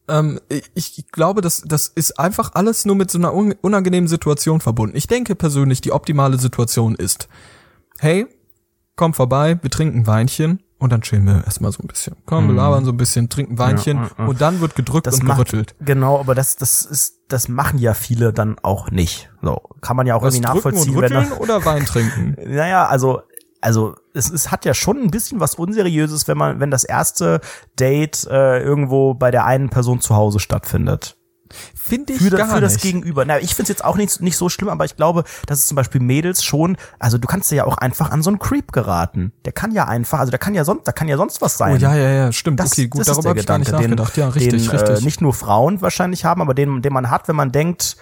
ähm, ich, glaube, das, das ist einfach alles nur mit so einer un unangenehmen Situation verbunden. Ich denke persönlich, die optimale Situation ist, hey, komm vorbei, wir trinken Weinchen und dann chillen wir erstmal so ein bisschen. Komm, wir labern so ein bisschen, trinken Weinchen Ja, ja, ja. und dann wird gedrückt Das und macht, gerüttelt. genau, aber das, das ist, das machen ja viele dann auch nicht. So, kann man ja auch Was irgendwie drücken und nachvollziehen, wenn rütteln oder Wein trinken? [laughs] naja, also, also, es, es hat ja schon ein bisschen was Unseriöses, wenn man, wenn das erste Date äh, irgendwo bei der einen Person zu Hause stattfindet. Finde ich für, gar für das nicht. Gegenüber. Na, ich find's jetzt auch nicht, nicht so schlimm, aber ich glaube, dass es zum Beispiel Mädels schon, also du kannst ja auch einfach an so einen Creep geraten. Der kann ja einfach, also der kann ja sonst, da kann ja sonst was sein. Oh ja, ja, ja, stimmt. Das, okay, gut, das ist darüber habe ich gar nicht nachgedacht. ja, richtig, den, richtig. Äh, nicht nur Frauen wahrscheinlich haben, aber den, den man hat, wenn man denkt,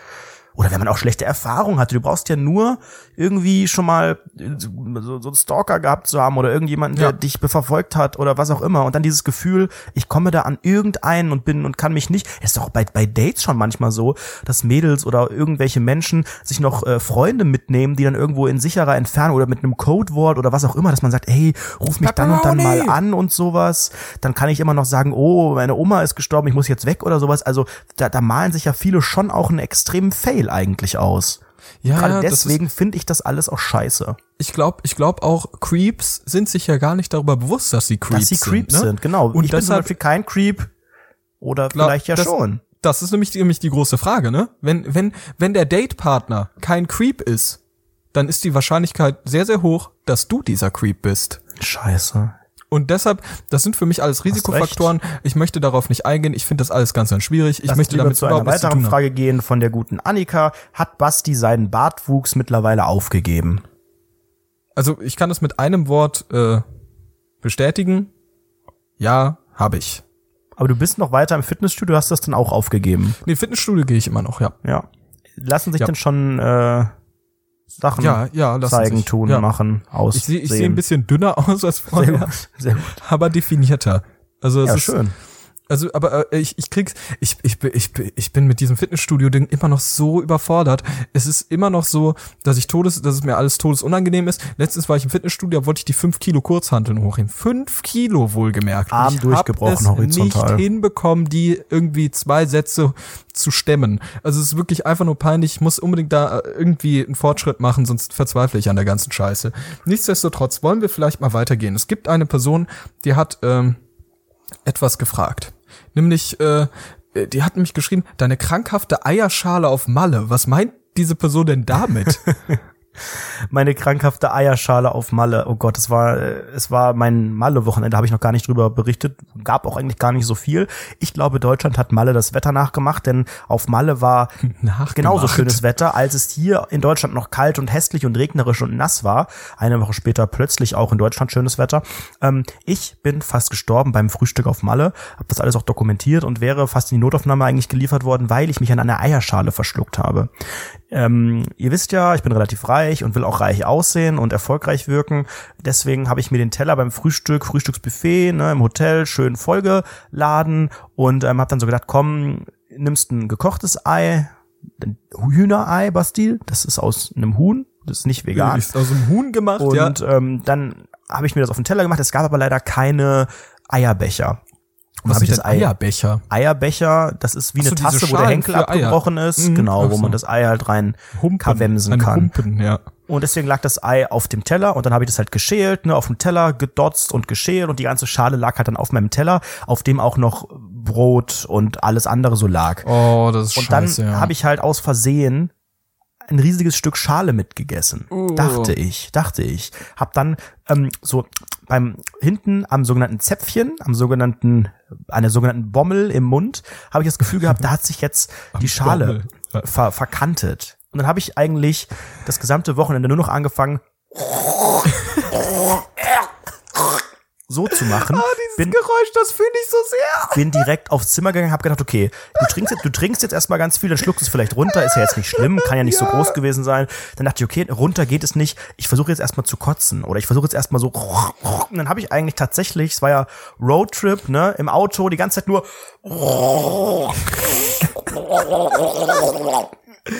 oder wenn man auch schlechte Erfahrungen hatte. Du brauchst ja nur irgendwie schon mal äh, so, so einen Stalker gehabt zu haben oder irgendjemanden, der Ja. dich verfolgt hat oder was auch immer. Und dann dieses Gefühl, ich komme da an irgendeinen und bin und kann mich nicht. Es ist doch bei, bei Dates schon manchmal so, dass Mädels oder irgendwelche Menschen sich noch äh, Freunde mitnehmen, die dann irgendwo in sicherer Entfernung oder mit einem Codewort oder was auch immer, dass man sagt, hey, ruf mich dann und dann mal an und sowas. Dann kann ich immer noch sagen, oh, meine Oma ist gestorben, ich muss jetzt weg oder sowas. Also da, da malen sich ja viele schon auch einen extremen Fail eigentlich aus. ja, Gerade deswegen finde ich das alles auch scheiße. ich glaube, ich glaube auch Creeps sind sich ja gar nicht darüber bewusst, dass sie Creeps dass sie Creeps sind. sind, ne? genau. Und ich bin zum Beispiel kein Creep oder Glaub, vielleicht ja das, schon. Das ist nämlich, die- nämlich die große Frage, ne? Wenn, wenn, wenn der Datepartner kein Creep ist, dann ist die Wahrscheinlichkeit sehr, sehr hoch, dass du dieser Creep bist. Scheiße. Und deshalb, das sind für mich alles Risikofaktoren. Ich möchte darauf nicht eingehen. Ich finde das alles ganz, ganz schwierig. Ich Lass möchte damit zu einer weiteren. Frage gehen von der guten Annika. Hat Basti seinen Bartwuchs mittlerweile aufgegeben? Also ich kann das mit einem Wort äh, bestätigen. Ja, habe ich. Aber du bist noch weiter im Fitnessstudio, hast das dann auch aufgegeben. Nee, Fitnessstudio gehe ich immer noch, ja. Ja. Lassen sich Ja. denn schon äh, Sachen Ja, ja, zeigen, sich. tun, Ja. machen, aus. Ich sehe ich seh ein bisschen dünner [laughs] aus als Sehr vorher, gut. Sehr gut. aber definierter. Also es Ja, ist, schön. Also, aber äh, ich, ich krieg's, ich, ich, bin- ich, ich bin mit diesem Fitnessstudio-Ding immer noch so überfordert. Es ist immer noch so, dass ich todes, dass es mir alles todesunangenehm ist. Letztens war ich im Fitnessstudio, da wollte ich die fünf Kilo Kurzhanteln hochheben. Fünf Kilo wohlgemerkt. Arm ich durchgebrochen, hab es horizontal. nicht hinbekommen, die irgendwie zwei Sätze zu stemmen. Also es ist wirklich einfach nur peinlich. Ich muss unbedingt da äh, irgendwie einen Fortschritt machen, sonst verzweifle ich an der ganzen Scheiße. Nichtsdestotrotz wollen wir vielleicht mal weitergehen. Es gibt eine Person, die hat ähm, etwas gefragt. Nämlich, äh, die hat nämlich geschrieben, deine krankhafte Eierschale auf Malle. Was meint diese Person denn damit? [laughs] Meine krankhafte Eierschale auf Malle. Oh Gott, es war, es war mein Malle-Wochenende, habe ich noch gar nicht drüber berichtet. Gab auch eigentlich gar nicht so viel. Ich glaube, Deutschland hat Malle das Wetter nachgemacht, denn auf Malle war [laughs] Nachgemacht. genauso schönes Wetter, als es hier in Deutschland noch kalt und hässlich und regnerisch und nass war. Eine Woche später plötzlich auch in Deutschland schönes Wetter. Ähm, ich bin fast gestorben beim Frühstück auf Malle, habe das alles auch dokumentiert und wäre fast in die Notaufnahme eigentlich geliefert worden, weil ich mich an einer Eierschale verschluckt habe. Ähm, ihr wisst ja, ich bin relativ reich und will auch reich aussehen und erfolgreich wirken. Deswegen habe ich mir den Teller beim Frühstück, Frühstücksbuffet ne, im Hotel schön vollgeladen und ähm, habe dann so gedacht, komm, nimmst ein gekochtes Ei, ein Hühnerei, Basti, das ist aus einem Huhn, das ist nicht vegan. Ist aus dem Huhn gemacht, ja. Und ähm, dann habe ich mir das auf den Teller gemacht. Es gab aber leider keine Eierbecher. Und Was ist das denn Eierbecher? Eierbecher, das ist wie Ach so, eine diese Tasse, wo der Henkel für Eier. abgebrochen ist, Mhm, genau, wo so. man das Ei halt rein Humpen. kavemsen kann. Humpen, ja. Und deswegen lag das Ei auf dem Teller und dann habe ich das halt geschält, ne, auf dem Teller gedotzt und geschält und die ganze Schale lag halt dann auf meinem Teller, auf dem auch noch Brot und alles andere so lag. Oh, das ist Und scheiße, dann ja. habe ich halt aus Versehen ein riesiges Stück Schale mitgegessen. Oh. Dachte ich, dachte ich. Hab dann ähm, so beim hinten am sogenannten Zäpfchen, am sogenannten, einer sogenannten Bommel im Mund, habe ich das Gefühl gehabt, da hat sich jetzt die Schale ver verkantet. Und dann habe ich eigentlich das gesamte Wochenende nur noch angefangen, so zu machen. bin, Geräusch, das finde ich so sehr. bin direkt aufs Zimmer gegangen, habe gedacht, okay, du trinkst jetzt, du trinkst jetzt erstmal ganz viel, dann schluckst es vielleicht runter, ist ja jetzt nicht schlimm, kann ja nicht so groß gewesen sein. Dann dachte ich, okay, runter geht es nicht. Ich versuche jetzt erstmal zu kotzen oder ich versuche jetzt erstmal so und dann habe ich eigentlich tatsächlich, es war ja Roadtrip, ne, im Auto die ganze Zeit nur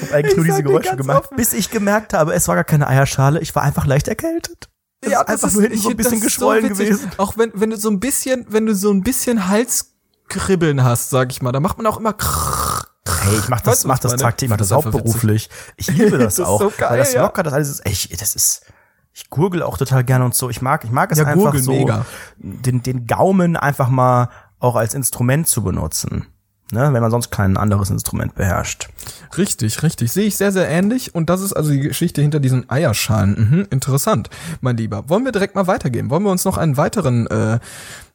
hab eigentlich nur Ich diese sag dir Geräusche gemacht, offen. bis ich gemerkt habe, es war gar keine Eierschale, ich war einfach leicht erkältet. Es ist einfach nur hinten so ein bisschen das geschwollen witzig. gewesen. Auch wenn, wenn du so ein bisschen, wenn du so ein bisschen Halskribbeln hast, sag ich mal, da macht man auch immer krrrr. Hey, ich mach das, Weißt mach das tagtäglich, ich mach das Das hauptberuflich. Ich liebe das, [laughs] Das ist auch, so geil, weil das ja. locker, das alles ist, echt, das ist, ich gurgel auch total gerne und so. Ich mag, ich mag es Ja, einfach gurgeln, so, mega. den, den Gaumen einfach mal auch als Instrument zu benutzen. Ne, wenn man sonst kein anderes Instrument beherrscht. Richtig, richtig. Sehe ich sehr, sehr ähnlich. Und das ist also die Geschichte hinter diesen Eierschalen. Mhm, interessant, mein Lieber. Wollen wir direkt mal weitergehen? Wollen wir uns noch einen weiteren, äh,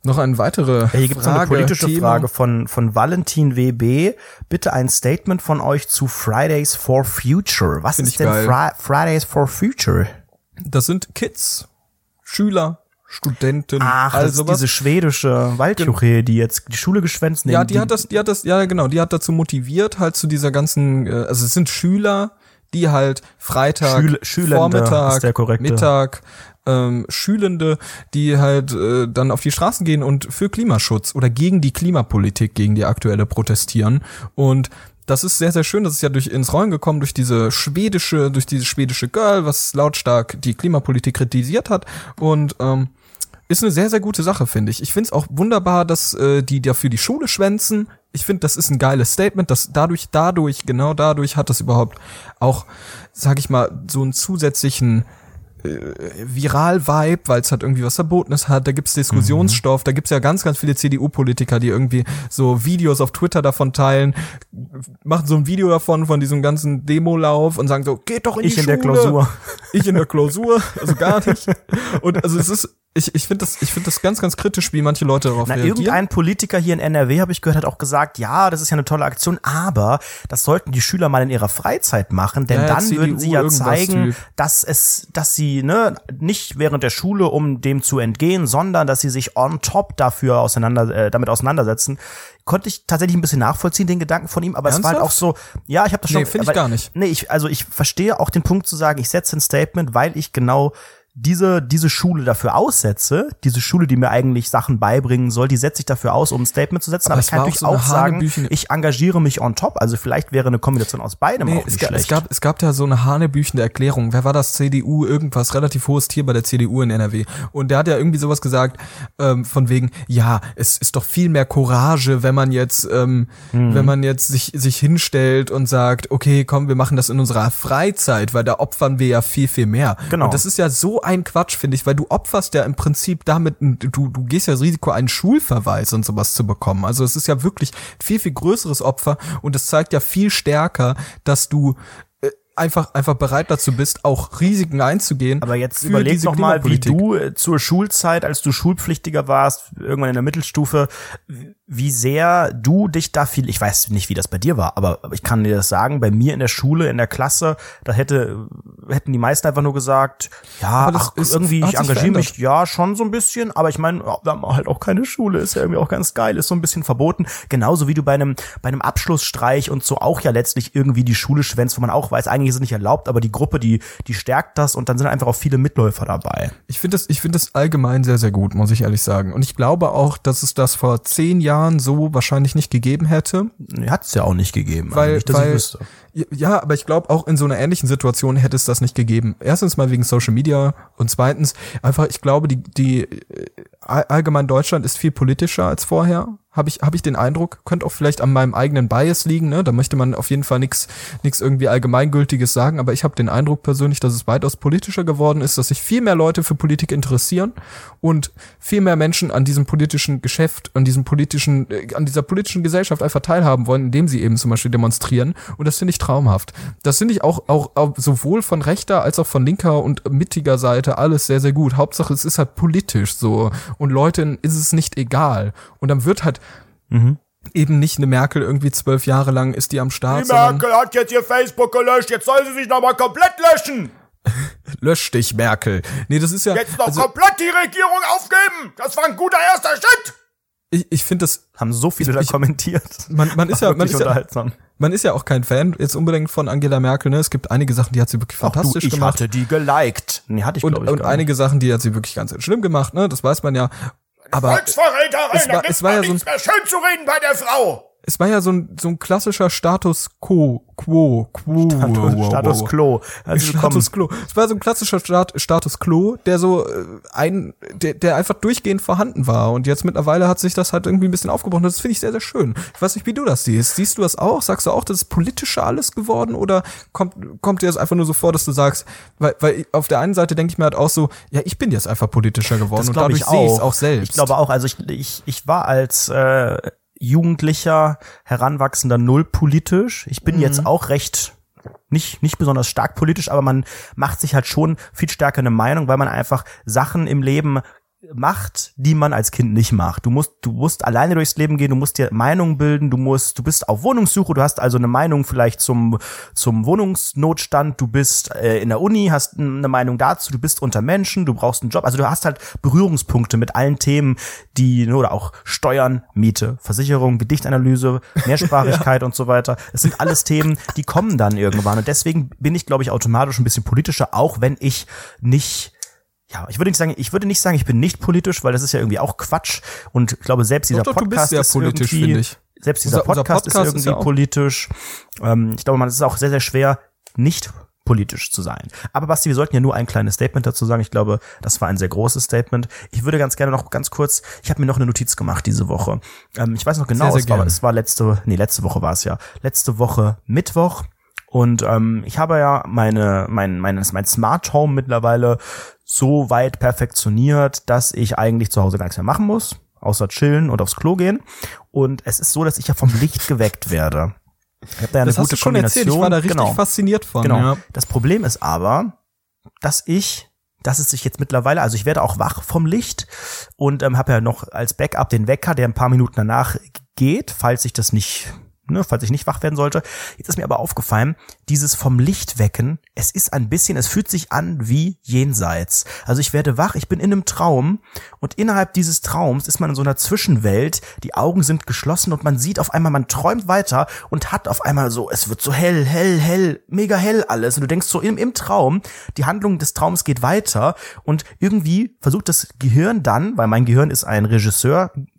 noch eine weitere Ja, hier gibt es eine politische Thema- Frage von, von Valentin WB. Bitte ein Statement von euch zu Fridays for Future. Was Find ist denn. Fri Fridays for Future? Das sind Kids, Schüler, Studenten, Ach, also diese schwedische Waldjuche, die jetzt die Schule geschwänzt Ja, nehmen, die, hat das, die hat das, ja genau, die hat dazu motiviert, halt zu dieser ganzen, äh, also es sind Schüler, die halt Freitag, Schül- Vormittag. Mittag, ähm, Schülende, die halt äh, dann auf die Straßen gehen und für Klimaschutz oder gegen die Klimapolitik, gegen die aktuelle protestieren. Und das ist sehr, sehr schön. Das ist ja durch ins Rollen gekommen durch diese schwedische, durch diese schwedische Girl, was lautstark die Klimapolitik kritisiert hat. Und ähm, ist eine sehr, sehr gute Sache, finde ich. Ich finde es auch wunderbar, dass äh, die dafür die Schule schwänzen. Ich finde, das ist ein geiles Statement, dass dadurch, dadurch, genau dadurch hat das überhaupt auch, sag ich mal, so einen zusätzlichen äh, Viral-Vibe, weil es halt irgendwie was Verbotenes hat, da gibt's Diskussionsstoff, da gibt's ja ganz, ganz viele CDU-Politiker, die irgendwie so Videos auf Twitter davon teilen, machen so ein Video davon, von diesem ganzen Demolauf und sagen so, geht doch in Ich die in der Schule. Klausur. Ich in der Klausur, also gar nicht. Und also es ist, ich, ich finde das, ich finde das ganz, ganz kritisch, wie manche Leute darauf Na, reagieren. irgendein Politiker hier in NRW, habe ich gehört, hat auch gesagt, ja, das ist ja eine tolle Aktion, aber das sollten die Schüler mal in ihrer Freizeit machen, denn Ja, dann CDU würden sie ja zeigen, Typ. dass es, dass sie ne nicht während der Schule, um dem zu entgehen, sondern dass sie sich on top dafür auseinander, äh, damit auseinandersetzen. Konnte ich tatsächlich ein bisschen nachvollziehen, den Gedanken von ihm, aber es war halt auch Ernsthaft? so, ja, ich habe das schon. Nee, find ich gar nicht. Nee, ich, also ich verstehe auch den Punkt zu sagen, ich setze ein Statement, weil ich genau diese, diese Schule dafür aussetze, diese Schule, die mir eigentlich Sachen beibringen soll, die setze ich dafür aus, um ein Statement zu setzen. Aber Aber, es ich kann auch natürlich so auch sagen, ich engagiere mich on top. Also vielleicht wäre eine Kombination aus beidem Nee, auch es, nicht ga, schlecht. es, gab, es gab da so eine hanebüchende Erklärung. Wer war das? CDU, irgendwas relativ hohes Tier bei der CDU in NRW. Und der hat ja irgendwie sowas gesagt, ähm, von wegen, ja, es ist doch viel mehr Courage, wenn man jetzt, ähm, Hm. wenn man jetzt sich, sich hinstellt und sagt, okay, komm, wir machen das in unserer Freizeit, weil da opfern wir ja viel, viel mehr. Genau. Und das ist ja so ein Quatsch, finde ich, weil du opferst ja im Prinzip damit, du, du gehst ja das Risiko, einen Schulverweis und sowas zu bekommen. Also es ist ja wirklich viel, viel größeres Opfer und es zeigt ja viel stärker, dass du einfach, einfach bereit dazu bist, auch Risiken einzugehen. Aber jetzt überleg doch mal, wie du äh, zur Schulzeit, als du Schulpflichtiger warst, irgendwann in der Mittelstufe, wie sehr du dich da viel, ich weiß nicht, wie das bei dir war, aber ich kann dir das sagen, bei mir in der Schule, in der Klasse, da hätte, hätten die meisten einfach nur gesagt, ja, ach, ist- irgendwie, ich engagiere mich, ja, schon so ein bisschen, aber ich meine, ja, wir haben halt auch keine Schule, ist ja irgendwie auch ganz geil, ist so ein bisschen verboten. Genauso wie du bei einem, bei einem Abschlussstreich und so auch ja letztlich irgendwie die Schule schwänzt, wo man auch weiß, eigentlich ist es nicht erlaubt, aber die Gruppe, die, die stärkt das und dann sind einfach auch viele Mitläufer dabei. Ich finde das, ich finde das allgemein sehr, sehr gut, muss ich ehrlich sagen. Und ich glaube auch, dass es das vor zehn Jahren so wahrscheinlich nicht gegeben hätte. Hat es ja auch nicht gegeben. Weil, weil, ich wüsste. Ja, aber ich glaube auch in so einer ähnlichen Situation hätte es das nicht gegeben. Erstens mal wegen Social Media und zweitens einfach, ich glaube, die, die äh, all- allgemein Deutschland ist viel politischer als vorher. Habe ich, habe ich den Eindruck, könnte auch vielleicht an meinem eigenen Bias liegen, ne? Da möchte man auf jeden Fall nichts nichts irgendwie allgemeingültiges sagen, aber ich habe den Eindruck persönlich, dass es weitaus politischer geworden ist, dass sich viel mehr Leute für Politik interessieren und viel mehr Menschen an diesem politischen Geschäft, an diesem politischen, äh, an dieser politischen Gesellschaft einfach teilhaben wollen, indem sie eben zum Beispiel demonstrieren. Und das finde ich traumhaft. Das finde ich auch, auch, auch sowohl von rechter als auch von linker und mittiger Seite alles sehr, sehr gut. Hauptsache, es ist halt politisch so. Und Leuten ist es nicht egal. Und dann wird halt eben nicht eine Merkel irgendwie zwölf Jahre lang ist die am Start, sondern hat jetzt ihr Facebook gelöscht, jetzt soll sie sich nochmal komplett löschen. [laughs] lösch dich, Merkel. Nee, das ist ja, also, komplett die Regierung aufgeben. Das war ein guter erster Schritt. Ich, ich finde das, Haben so viele da Ich- kommentiert. man, man ist ja, man ist ja, man ist ja auch kein Fan jetzt unbedingt von Angela Merkel, ne? Es gibt einige Sachen, die hat sie wirklich fantastisch ich gemacht. hatte die geliked. Nee, hatte ich, und, glaube ich, und gar nicht. einige Sachen, die hat sie wirklich ganz schlimm gemacht, ne? Das weiß man ja. Aber Volksverräterin, es war- da es war ja so mehr schön zu reden bei der Frau. Es war ja so ein, so ein klassischer Status quo, quo, quo, Status, Status Quo. Also Status quo. Es war so ein klassischer Stat Status quo, der so äh, ein, der, der einfach durchgehend vorhanden war. Und jetzt mittlerweile hat sich das halt irgendwie ein bisschen aufgebrochen. Das finde ich sehr, sehr schön. Ich weiß nicht, wie du das siehst. Siehst du das auch? Sagst du auch, das ist politischer alles geworden? Oder kommt, kommt dir das einfach nur so vor, dass du sagst, weil, weil auf der einen Seite denke ich mir halt auch so, ja, ich bin jetzt einfach politischer geworden und dadurch sehe ich es auch. auch selbst. Ich glaube auch, also ich, ich, ich war als äh, Jugendlicher, Heranwachsender null politisch. Ich Mhm. bin jetzt auch recht nicht, nicht besonders stark politisch, aber man macht sich halt schon viel stärker eine Meinung, weil man einfach Sachen im Leben macht, die man als Kind nicht macht. Du musst, du musst alleine durchs Leben gehen, du musst dir Meinungen bilden, du musst, du bist auf Wohnungssuche, du hast also eine Meinung vielleicht zum, zum Wohnungsnotstand, du bist äh, in der Uni, hast eine Meinung dazu, du bist unter Menschen, du brauchst einen Job, also du hast halt Berührungspunkte mit allen Themen, die, ne, oder auch Steuern, Miete, Versicherung, Gedichtanalyse, Mehrsprachigkeit [laughs] und so weiter. Es sind alles Themen, die kommen dann irgendwann und deswegen bin ich, glaube ich, automatisch ein bisschen politischer, auch wenn ich nicht ja, ich würde nicht sagen, ich würde nicht sagen, ich bin nicht politisch, weil das ist ja irgendwie auch Quatsch. Und ich glaube, selbst dieser Doch, doch, Podcast ist politisch, irgendwie, selbst dieser Unser- unser Podcast, Podcast ist ist irgendwie ja auch- politisch. Ähm, ich glaube, man es ist auch sehr, sehr schwer, nicht politisch zu sein. Aber Basti, wir sollten ja nur ein kleines Statement dazu sagen. Ich glaube, das war ein sehr großes Statement. Ich würde ganz gerne noch ganz kurz, ich habe mir noch eine Notiz gemacht diese Woche. Ähm, ich weiß noch genau, Sehr, sehr es, war, es war letzte, nee, letzte Woche war es ja. Letzte Woche Mittwoch. Und ähm, ich habe ja meine, mein, mein, mein Smart Home mittlerweile so weit perfektioniert, dass ich eigentlich zu Hause gar nichts mehr machen muss, außer chillen und aufs Klo gehen. Und es ist so, dass ich ja vom Licht geweckt werde. Ich habe da ja eine das hast gute du schon erzählt. Ich war da richtig genau. fasziniert von. Genau. Ja. Das Problem ist aber, dass ich, dass es sich jetzt mittlerweile, also ich werde auch wach vom Licht und ähm, habe ja noch als Backup den Wecker, der ein paar Minuten danach geht, falls ich das nicht ne, falls ich nicht wach werden sollte. Jetzt ist mir aber aufgefallen, dieses vom Licht wecken, es ist ein bisschen, es fühlt sich an wie jenseits. Also ich werde wach, ich bin in einem Traum und innerhalb dieses Traums ist man in so einer Zwischenwelt, die Augen sind geschlossen und man sieht auf einmal, man träumt weiter und hat auf einmal so, es wird so hell, hell, hell, mega hell alles und du denkst so im, im Traum, die Handlung des Traums geht weiter und irgendwie versucht das Gehirn dann, weil mein Gehirn ist ein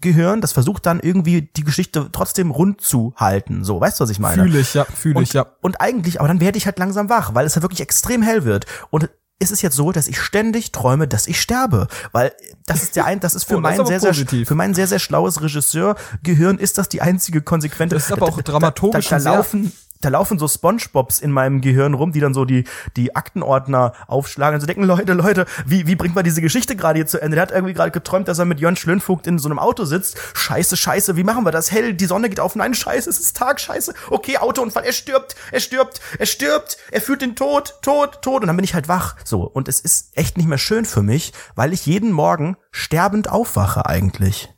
Regisseur-Gehirn, das versucht dann irgendwie die Geschichte trotzdem rund zu halten. So, weißt du, was ich meine? Fühle ich, ja, fühle ich, ja. Und eigentlich, aber dann werde ich halt langsam wach, weil es ja wirklich extrem hell wird. Und ist es jetzt so, dass ich ständig träume, dass ich sterbe, weil das ist der ein, das ist für [laughs] Oh, ist mein sehr sehr für mein sehr sehr schlaues Regisseurgehirn ist das die einzige konsequente. Das ist aber auch dramaturgisch Da, da, da laufen da laufen so SpongeBobs in meinem Gehirn rum, die dann so die die Aktenordner aufschlagen und so denken Leute Leute, wie wie bringt man diese Geschichte gerade hier zu Ende? Der hat irgendwie gerade geträumt, dass er mit Jörn Schlönvogt in so einem Auto sitzt. Scheiße, scheiße, wie machen wir das? Hell, die Sonne geht auf. Nein, scheiße, es ist Tag, scheiße. Okay, Autounfall, er stirbt, er stirbt, er stirbt, er fühlt den Tod, Tod, Tod und dann bin ich halt wach. So, und es ist echt nicht mehr schön für mich, weil ich jeden Morgen sterbend aufwache eigentlich.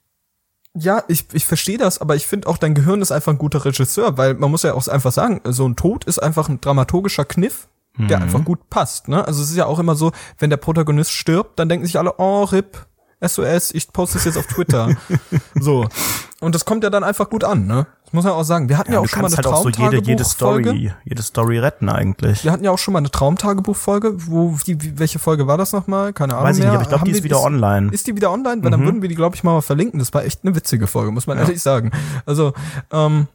Ja, ich, ich verstehe das, aber ich finde auch, dein Gehirn ist einfach ein guter Regisseur, weil man muss ja auch einfach sagen, so ein Tod ist einfach ein dramaturgischer Kniff, der einfach gut passt. Ne? Also es ist ja auch immer so, wenn der Protagonist stirbt, dann denken sich alle, oh, RIP, SOS, ich poste es jetzt auf Twitter. [laughs] so. Und das kommt ja dann einfach gut an, ne? Das muss man auch sagen. Wir hatten ja, auch du schon mal eine halt auch so jede, jede Traumtagebuchfolge. Story, jede Story retten eigentlich. Wir hatten ja auch schon mal eine Traumtagebuchfolge. Wo, wie, welche Folge war das nochmal? Keine Ahnung. Weiß ich nicht, mehr. aber ich glaube, die ist wieder online. Ist die wieder online? Weil dann würden wir die, glaube ich, mal verlinken. Das war echt eine witzige Folge, muss man ehrlich sagen. Also, ähm,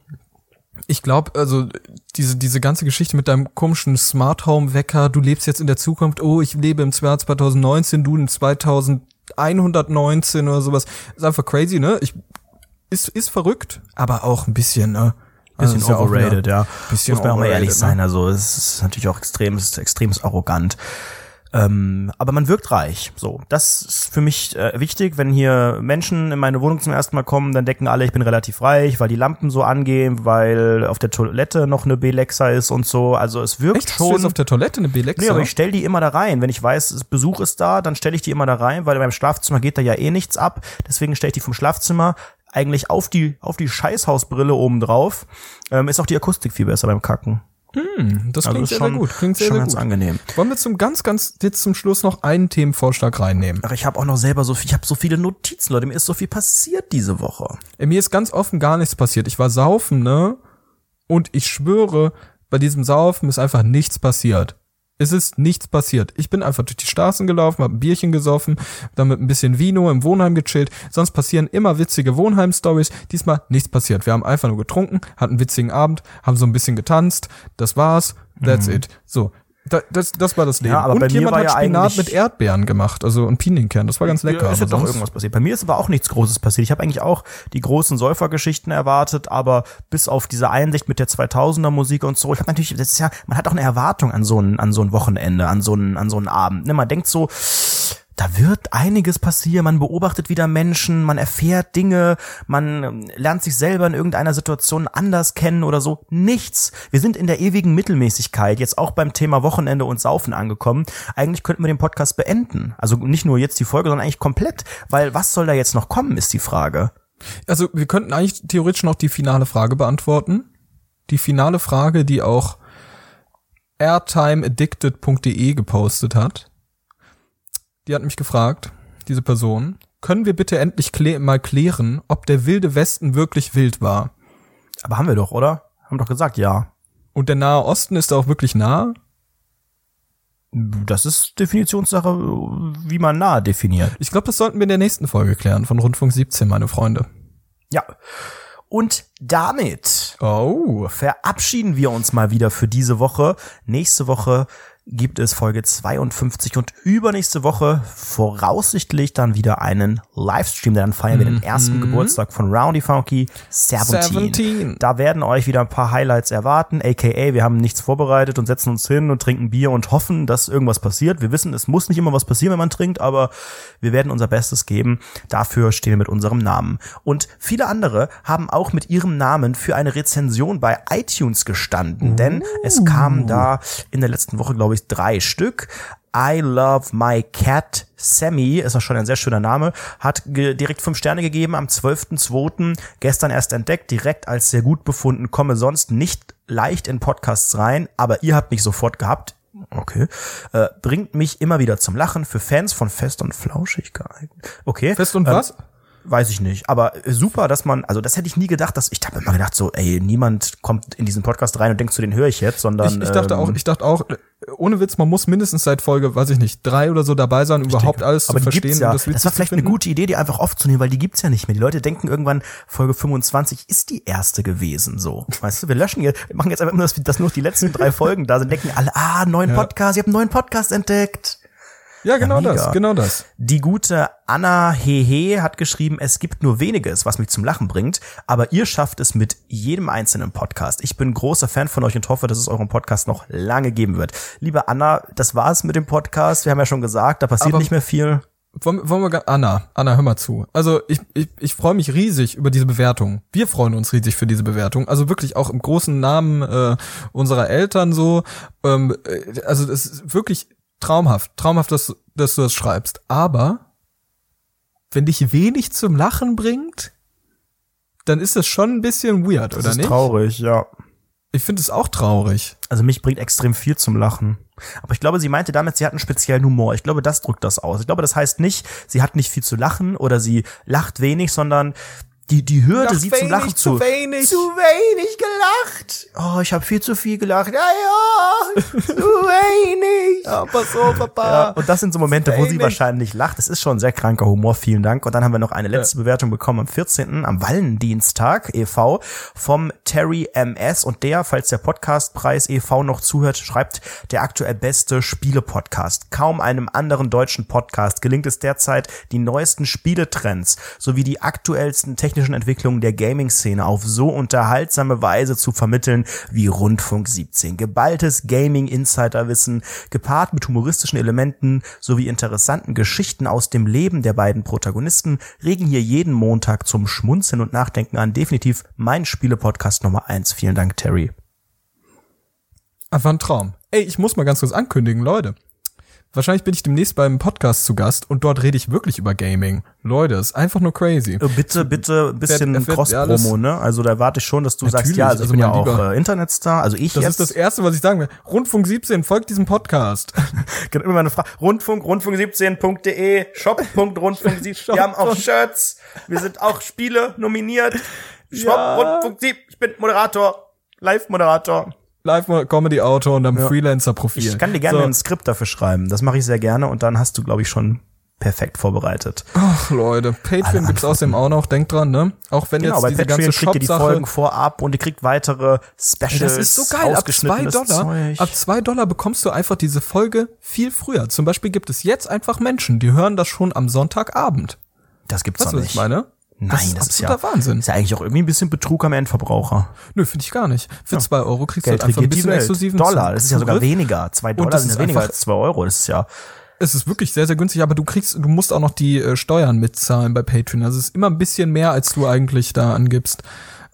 ich glaube, also diese diese ganze Geschichte mit deinem komischen Smart Home Wecker, du lebst jetzt in der Zukunft, oh, ich lebe im Jahr 2019, du in 2119 oder sowas, ist einfach crazy, ne? Ich ist ist verrückt, aber auch ein bisschen, ne? Also Bisschen ist ja wieder- overrated, ja. bisschen Muss man auch mal ehrlich overrated, sein. ne? Also es ist natürlich auch extrem, ist extrem arrogant. Ähm, aber man wirkt reich. So, das ist für mich äh, wichtig. Wenn hier Menschen in meine Wohnung zum ersten Mal kommen, dann denken alle, ich bin relativ reich, weil die Lampen so angehen, weil auf der Toilette noch eine Belexa ist und so. Also es wirkt Echt? Schon. jetzt auf der Toilette eine Belexa? Nee, aber ich stelle die immer da rein. Wenn ich weiß, es- Besuch ist da, dann stelle ich die immer da rein, weil in meinem Schlafzimmer geht da ja eh nichts ab. Deswegen stelle ich die vom Schlafzimmer eigentlich auf die, auf die Scheißhausbrille oben drauf. Ähm, ist auch die Akustik viel besser beim Kacken. das Also klingt sehr, schon, sehr gut. Klingt sehr, schon sehr ganz gut. angenehm. Wollen wir zum ganz, ganz jetzt zum Schluss noch einen Themenvorschlag reinnehmen? Ach, ich habe auch noch selber so viel, ich habe so viele Notizen, Leute. Mir ist so viel passiert diese Woche. Ey, Mir ist ganz offen gar nichts passiert. Ich war saufen, ne? Und ich schwöre, bei diesem Saufen ist einfach nichts passiert. Es ist nichts passiert. Ich bin einfach durch die Straßen gelaufen, hab ein Bierchen gesoffen, dann mit ein bisschen Vino im Wohnheim gechillt. Sonst passieren immer witzige Wohnheim-Stories. Diesmal nichts passiert. Wir haben einfach nur getrunken, hatten einen witzigen Abend, haben so ein bisschen getanzt. Das war's. That's it. So. Da, das, das war das Leben. Ja, aber und bei mir jemand war hat ja Spinat mit Erdbeeren gemacht, also und Pinienkern. Das war ganz lecker. Ja, ist ja doch irgendwas passiert. Bei mir ist aber auch nichts Großes passiert. Ich habe eigentlich auch die großen Säufergeschichten erwartet, aber bis auf diese Einsicht mit der 2000er Musik und so, ich habe natürlich, das ist ja, man hat auch eine Erwartung an so ein, an so ein Wochenende, an so ein, an so einen Abend. Ne, man denkt so, da wird einiges passieren. Man beobachtet wieder Menschen, man erfährt Dinge, man ähm, lernt sich selber in irgendeiner Situation anders kennen oder so. Nichts. Wir sind in der ewigen Mittelmäßigkeit, jetzt auch beim Thema Wochenende und Saufen angekommen. Eigentlich könnten wir den Podcast beenden. Also nicht nur jetzt die Folge, sondern eigentlich komplett. Weil was soll da jetzt noch kommen, ist die Frage. Also wir könnten eigentlich theoretisch noch die finale Frage beantworten. Die finale Frage, die auch airtimeaddicted.de gepostet hat. Die hat mich gefragt, diese Person, können wir bitte endlich klä mal klären, ob der wilde Westen wirklich wild war? Aber haben wir doch, oder? Haben doch gesagt, ja. Und der Nahe Osten ist da auch wirklich nah? Das ist Definitionssache, wie man nahe definiert. Ich glaube, das sollten wir in der nächsten Folge klären von Rundfunk 17, meine Freunde. Ja. Und damit Oh. verabschieden wir uns mal wieder für diese Woche. Nächste Woche gibt es Folge 52 und übernächste Woche voraussichtlich dann wieder einen Livestream, denn dann feiern wir den ersten Geburtstag von Roundy Funky 17. 17. Da werden euch wieder ein paar Highlights erwarten, aka wir haben nichts vorbereitet und setzen uns hin und trinken Bier und hoffen, dass irgendwas passiert. Wir wissen, es muss nicht immer was passieren, wenn man trinkt, aber wir werden unser Bestes geben. Dafür stehen wir mit unserem Namen. Und viele andere haben auch mit ihrem Namen für eine Rezension bei iTunes gestanden, denn es kamen da in der letzten Woche, glaube ich, drei Stück. I Love My Cat Sammy, ist auch schon ein sehr schöner Name, hat direkt fünf Sterne gegeben am 12.02. gestern erst entdeckt, direkt als sehr gut befunden, komme sonst nicht leicht in Podcasts rein, aber ihr habt mich sofort gehabt. Okay. Äh, bringt mich immer wieder zum Lachen für Fans von Fest und Flauschig geeignet. Okay. Fest und ähm, was? Weiß ich nicht. Aber super, dass man, also das hätte ich nie gedacht, dass ich habe immer gedacht, so, ey, niemand kommt in diesen Podcast rein und denkt, zu den höre ich jetzt, sondern. Ich, ich dachte ähm, auch, ich dachte auch, äh, ohne Witz, man muss mindestens seit Folge, weiß ich nicht, drei oder so dabei sein, um überhaupt alles aber zu verstehen. ja. das, witzig war vielleicht eine gute Idee, die einfach aufzunehmen, weil die gibt's ja nicht mehr. Die Leute denken irgendwann, Folge 25 ist die erste gewesen, so. Weißt du, wir löschen jetzt, wir machen jetzt einfach immer, dass, dass nur noch die letzten drei [laughs] Folgen da sind, denken alle, ah, neuen Podcast, ich habe einen neuen Podcast entdeckt. Ja, genau mega. das, genau das. Die gute Anna Hehe hat geschrieben, es gibt nur weniges, was mich zum Lachen bringt, aber ihr schafft es mit jedem einzelnen Podcast. Ich bin großer Fan von euch und hoffe, dass es euren Podcast noch lange geben wird. Liebe Anna, das war's mit dem Podcast. Wir haben ja schon gesagt, da passiert Aber- nicht mehr viel. Wollen, wollen wir, Anna, Anna, hör mal zu. Also ich, ich, ich freue mich riesig über diese Bewertung. Wir freuen uns riesig für diese Bewertung. Also wirklich auch im großen Namen äh, unserer Eltern so. Ähm, äh, also das ist wirklich traumhaft, traumhaft, dass, dass du das schreibst. Aber wenn dich wenig zum Lachen bringt, dann ist das schon ein bisschen weird, oder nicht? traurig, ja. Ich finde es auch traurig. Also mich bringt extrem viel zum Lachen. Aber ich glaube, sie meinte damit, sie hat einen speziellen Humor. Ich glaube, das drückt das aus. Ich glaube, das heißt nicht, sie hat nicht viel zu lachen oder sie lacht wenig, sondern die, die Hürde, sie zum Lachen zu. wenig. Zu wenig gelacht. Oh, ich habe viel zu viel gelacht. Ja, ja, zu [laughs] wenig. Ja, pass auf, Papa. Ja, und das sind so Momente, wo sie wahrscheinlich lacht. Es ist schon sehr kranker Humor, vielen Dank. Und dann haben wir noch eine letzte Bewertung bekommen am 14. am Wallendienstag e.V. vom Terry MS. Und der, falls der Podcastpreis e.V. noch zuhört, schreibt, der aktuell beste Spiele-Podcast. Kaum einem anderen deutschen Podcast gelingt es derzeit, die neuesten Spieletrends sowie die aktuellsten technischen Entwicklungen der Gaming-Szene auf so unterhaltsame Weise zu vermitteln wie Rundfunk 17. Geballtes Gaming-Insider-Wissen, gepaart mit humoristischen Elementen sowie interessanten Geschichten aus dem Leben der beiden Protagonisten, regen hier jeden Montag zum Schmunzeln und Nachdenken an. Definitiv mein Spiele-Podcast Nummer eins. Vielen Dank, Terry. Einfach ein Traum. Ey, ich muss mal ganz kurz ankündigen, Leute. Wahrscheinlich bin ich demnächst beim Podcast zu Gast und dort rede ich wirklich über Gaming. Leute, ist einfach nur crazy. Äh, Bitte, bitte ein bisschen Cross-Promo, ne? Also da warte ich schon, dass du sagst, Natürlich, ja, also ich also bin ja auch äh, Internetstar, also ich Das jetzt. ist das Erste, was ich sagen will. Rundfunk 17, folgt diesem Podcast. [laughs] Genau, immer meine Frage. Rundfunk, rundfunk17.de, shop.rundfunk17. [laughs] Wir haben auch Shirts. Wir sind auch Spiele nominiert. Shop, Ja. Rundfunk 7. Ich bin Moderator. Live-Moderator. Live-Comedy-Autor und am Freelancer-Profil. Ich kann dir gerne So. ein Skript dafür schreiben. Das mache ich sehr gerne und dann hast du, glaube ich, schon perfekt vorbereitet. Ach, Leute, Patreon gibt's außerdem auch noch, denkt dran, ne? Auch wenn Genau, jetzt bei diese Patreon ganze kriegt ihr die Folgen vorab und ihr kriegt weitere Specials. Das ist so geil. Ab zwei Dollar, Zeug. ab zwei Dollar bekommst du einfach diese Folge viel früher. Zum Beispiel gibt es jetzt einfach Menschen, die hören das schon am Sonntagabend. Das gibt's Weißt doch du, was ich nicht. meine? Nein, das ist das ist ja Wahnsinn. Ist ja eigentlich auch irgendwie ein bisschen Betrug am Endverbraucher. Nö, finde ich gar nicht. Für zwei Euro kriegst du Geld halt einfach ein bisschen exklusiven Dollar, das ist ja sogar weniger. Zwei Dollar das sind ja weniger als zwei Euro. Das ist ja Es ist wirklich sehr, sehr günstig, aber du kriegst, du musst auch noch die äh, Steuern mitzahlen bei Patreon. Also es ist immer ein bisschen mehr, als du eigentlich da angibst,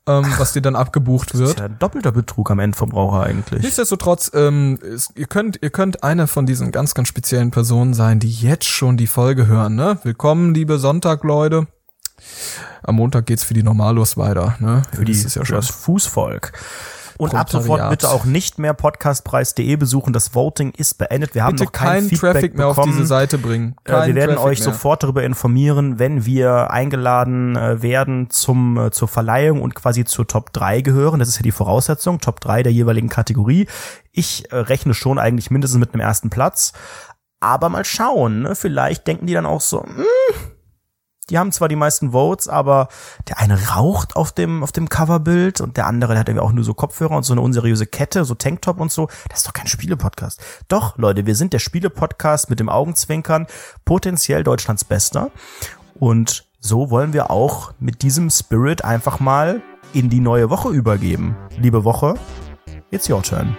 ähm, was dir dann abgebucht Das wird. ist ja ein doppelter Betrug am Endverbraucher eigentlich. Nichtsdestotrotz, ähm, es, ihr könnt, ihr könnt eine von diesen ganz, ganz speziellen Personen sein, die jetzt schon die Folge hören, ne? Willkommen, liebe Sonntag-Leute. Am Montag geht's für die Normalos weiter, ne? Für, die, ja für schon. das Fußvolk. Und ab sofort bitte auch nicht mehr podcastpreis.de besuchen. Das Voting ist beendet. Wir haben Bitte noch kein keinen Feedback Traffic mehr bekommen. auf diese Seite bringen. Äh, Keinen wir werden Traffic euch mehr. sofort darüber informieren, wenn wir eingeladen äh, werden zum äh, zur Verleihung und quasi zur Top 3 gehören. Das ist ja die Voraussetzung, Top 3 der jeweiligen Kategorie. Ich äh, rechne schon eigentlich mindestens mit einem ersten Platz. Aber mal schauen, ne? vielleicht denken die dann auch so, hm, die haben zwar die meisten Votes, aber der eine raucht auf dem, auf dem Coverbild und der andere, der hat irgendwie auch nur so Kopfhörer und so eine unseriöse Kette, so Tanktop und so. Das ist doch kein Spiele-Podcast. Doch, Leute, wir sind der Spiele-Podcast mit dem Augenzwinkern, potenziell Deutschlands bester. Und so wollen wir auch mit diesem Spirit einfach mal in die neue Woche übergeben. Liebe Woche, it's your turn.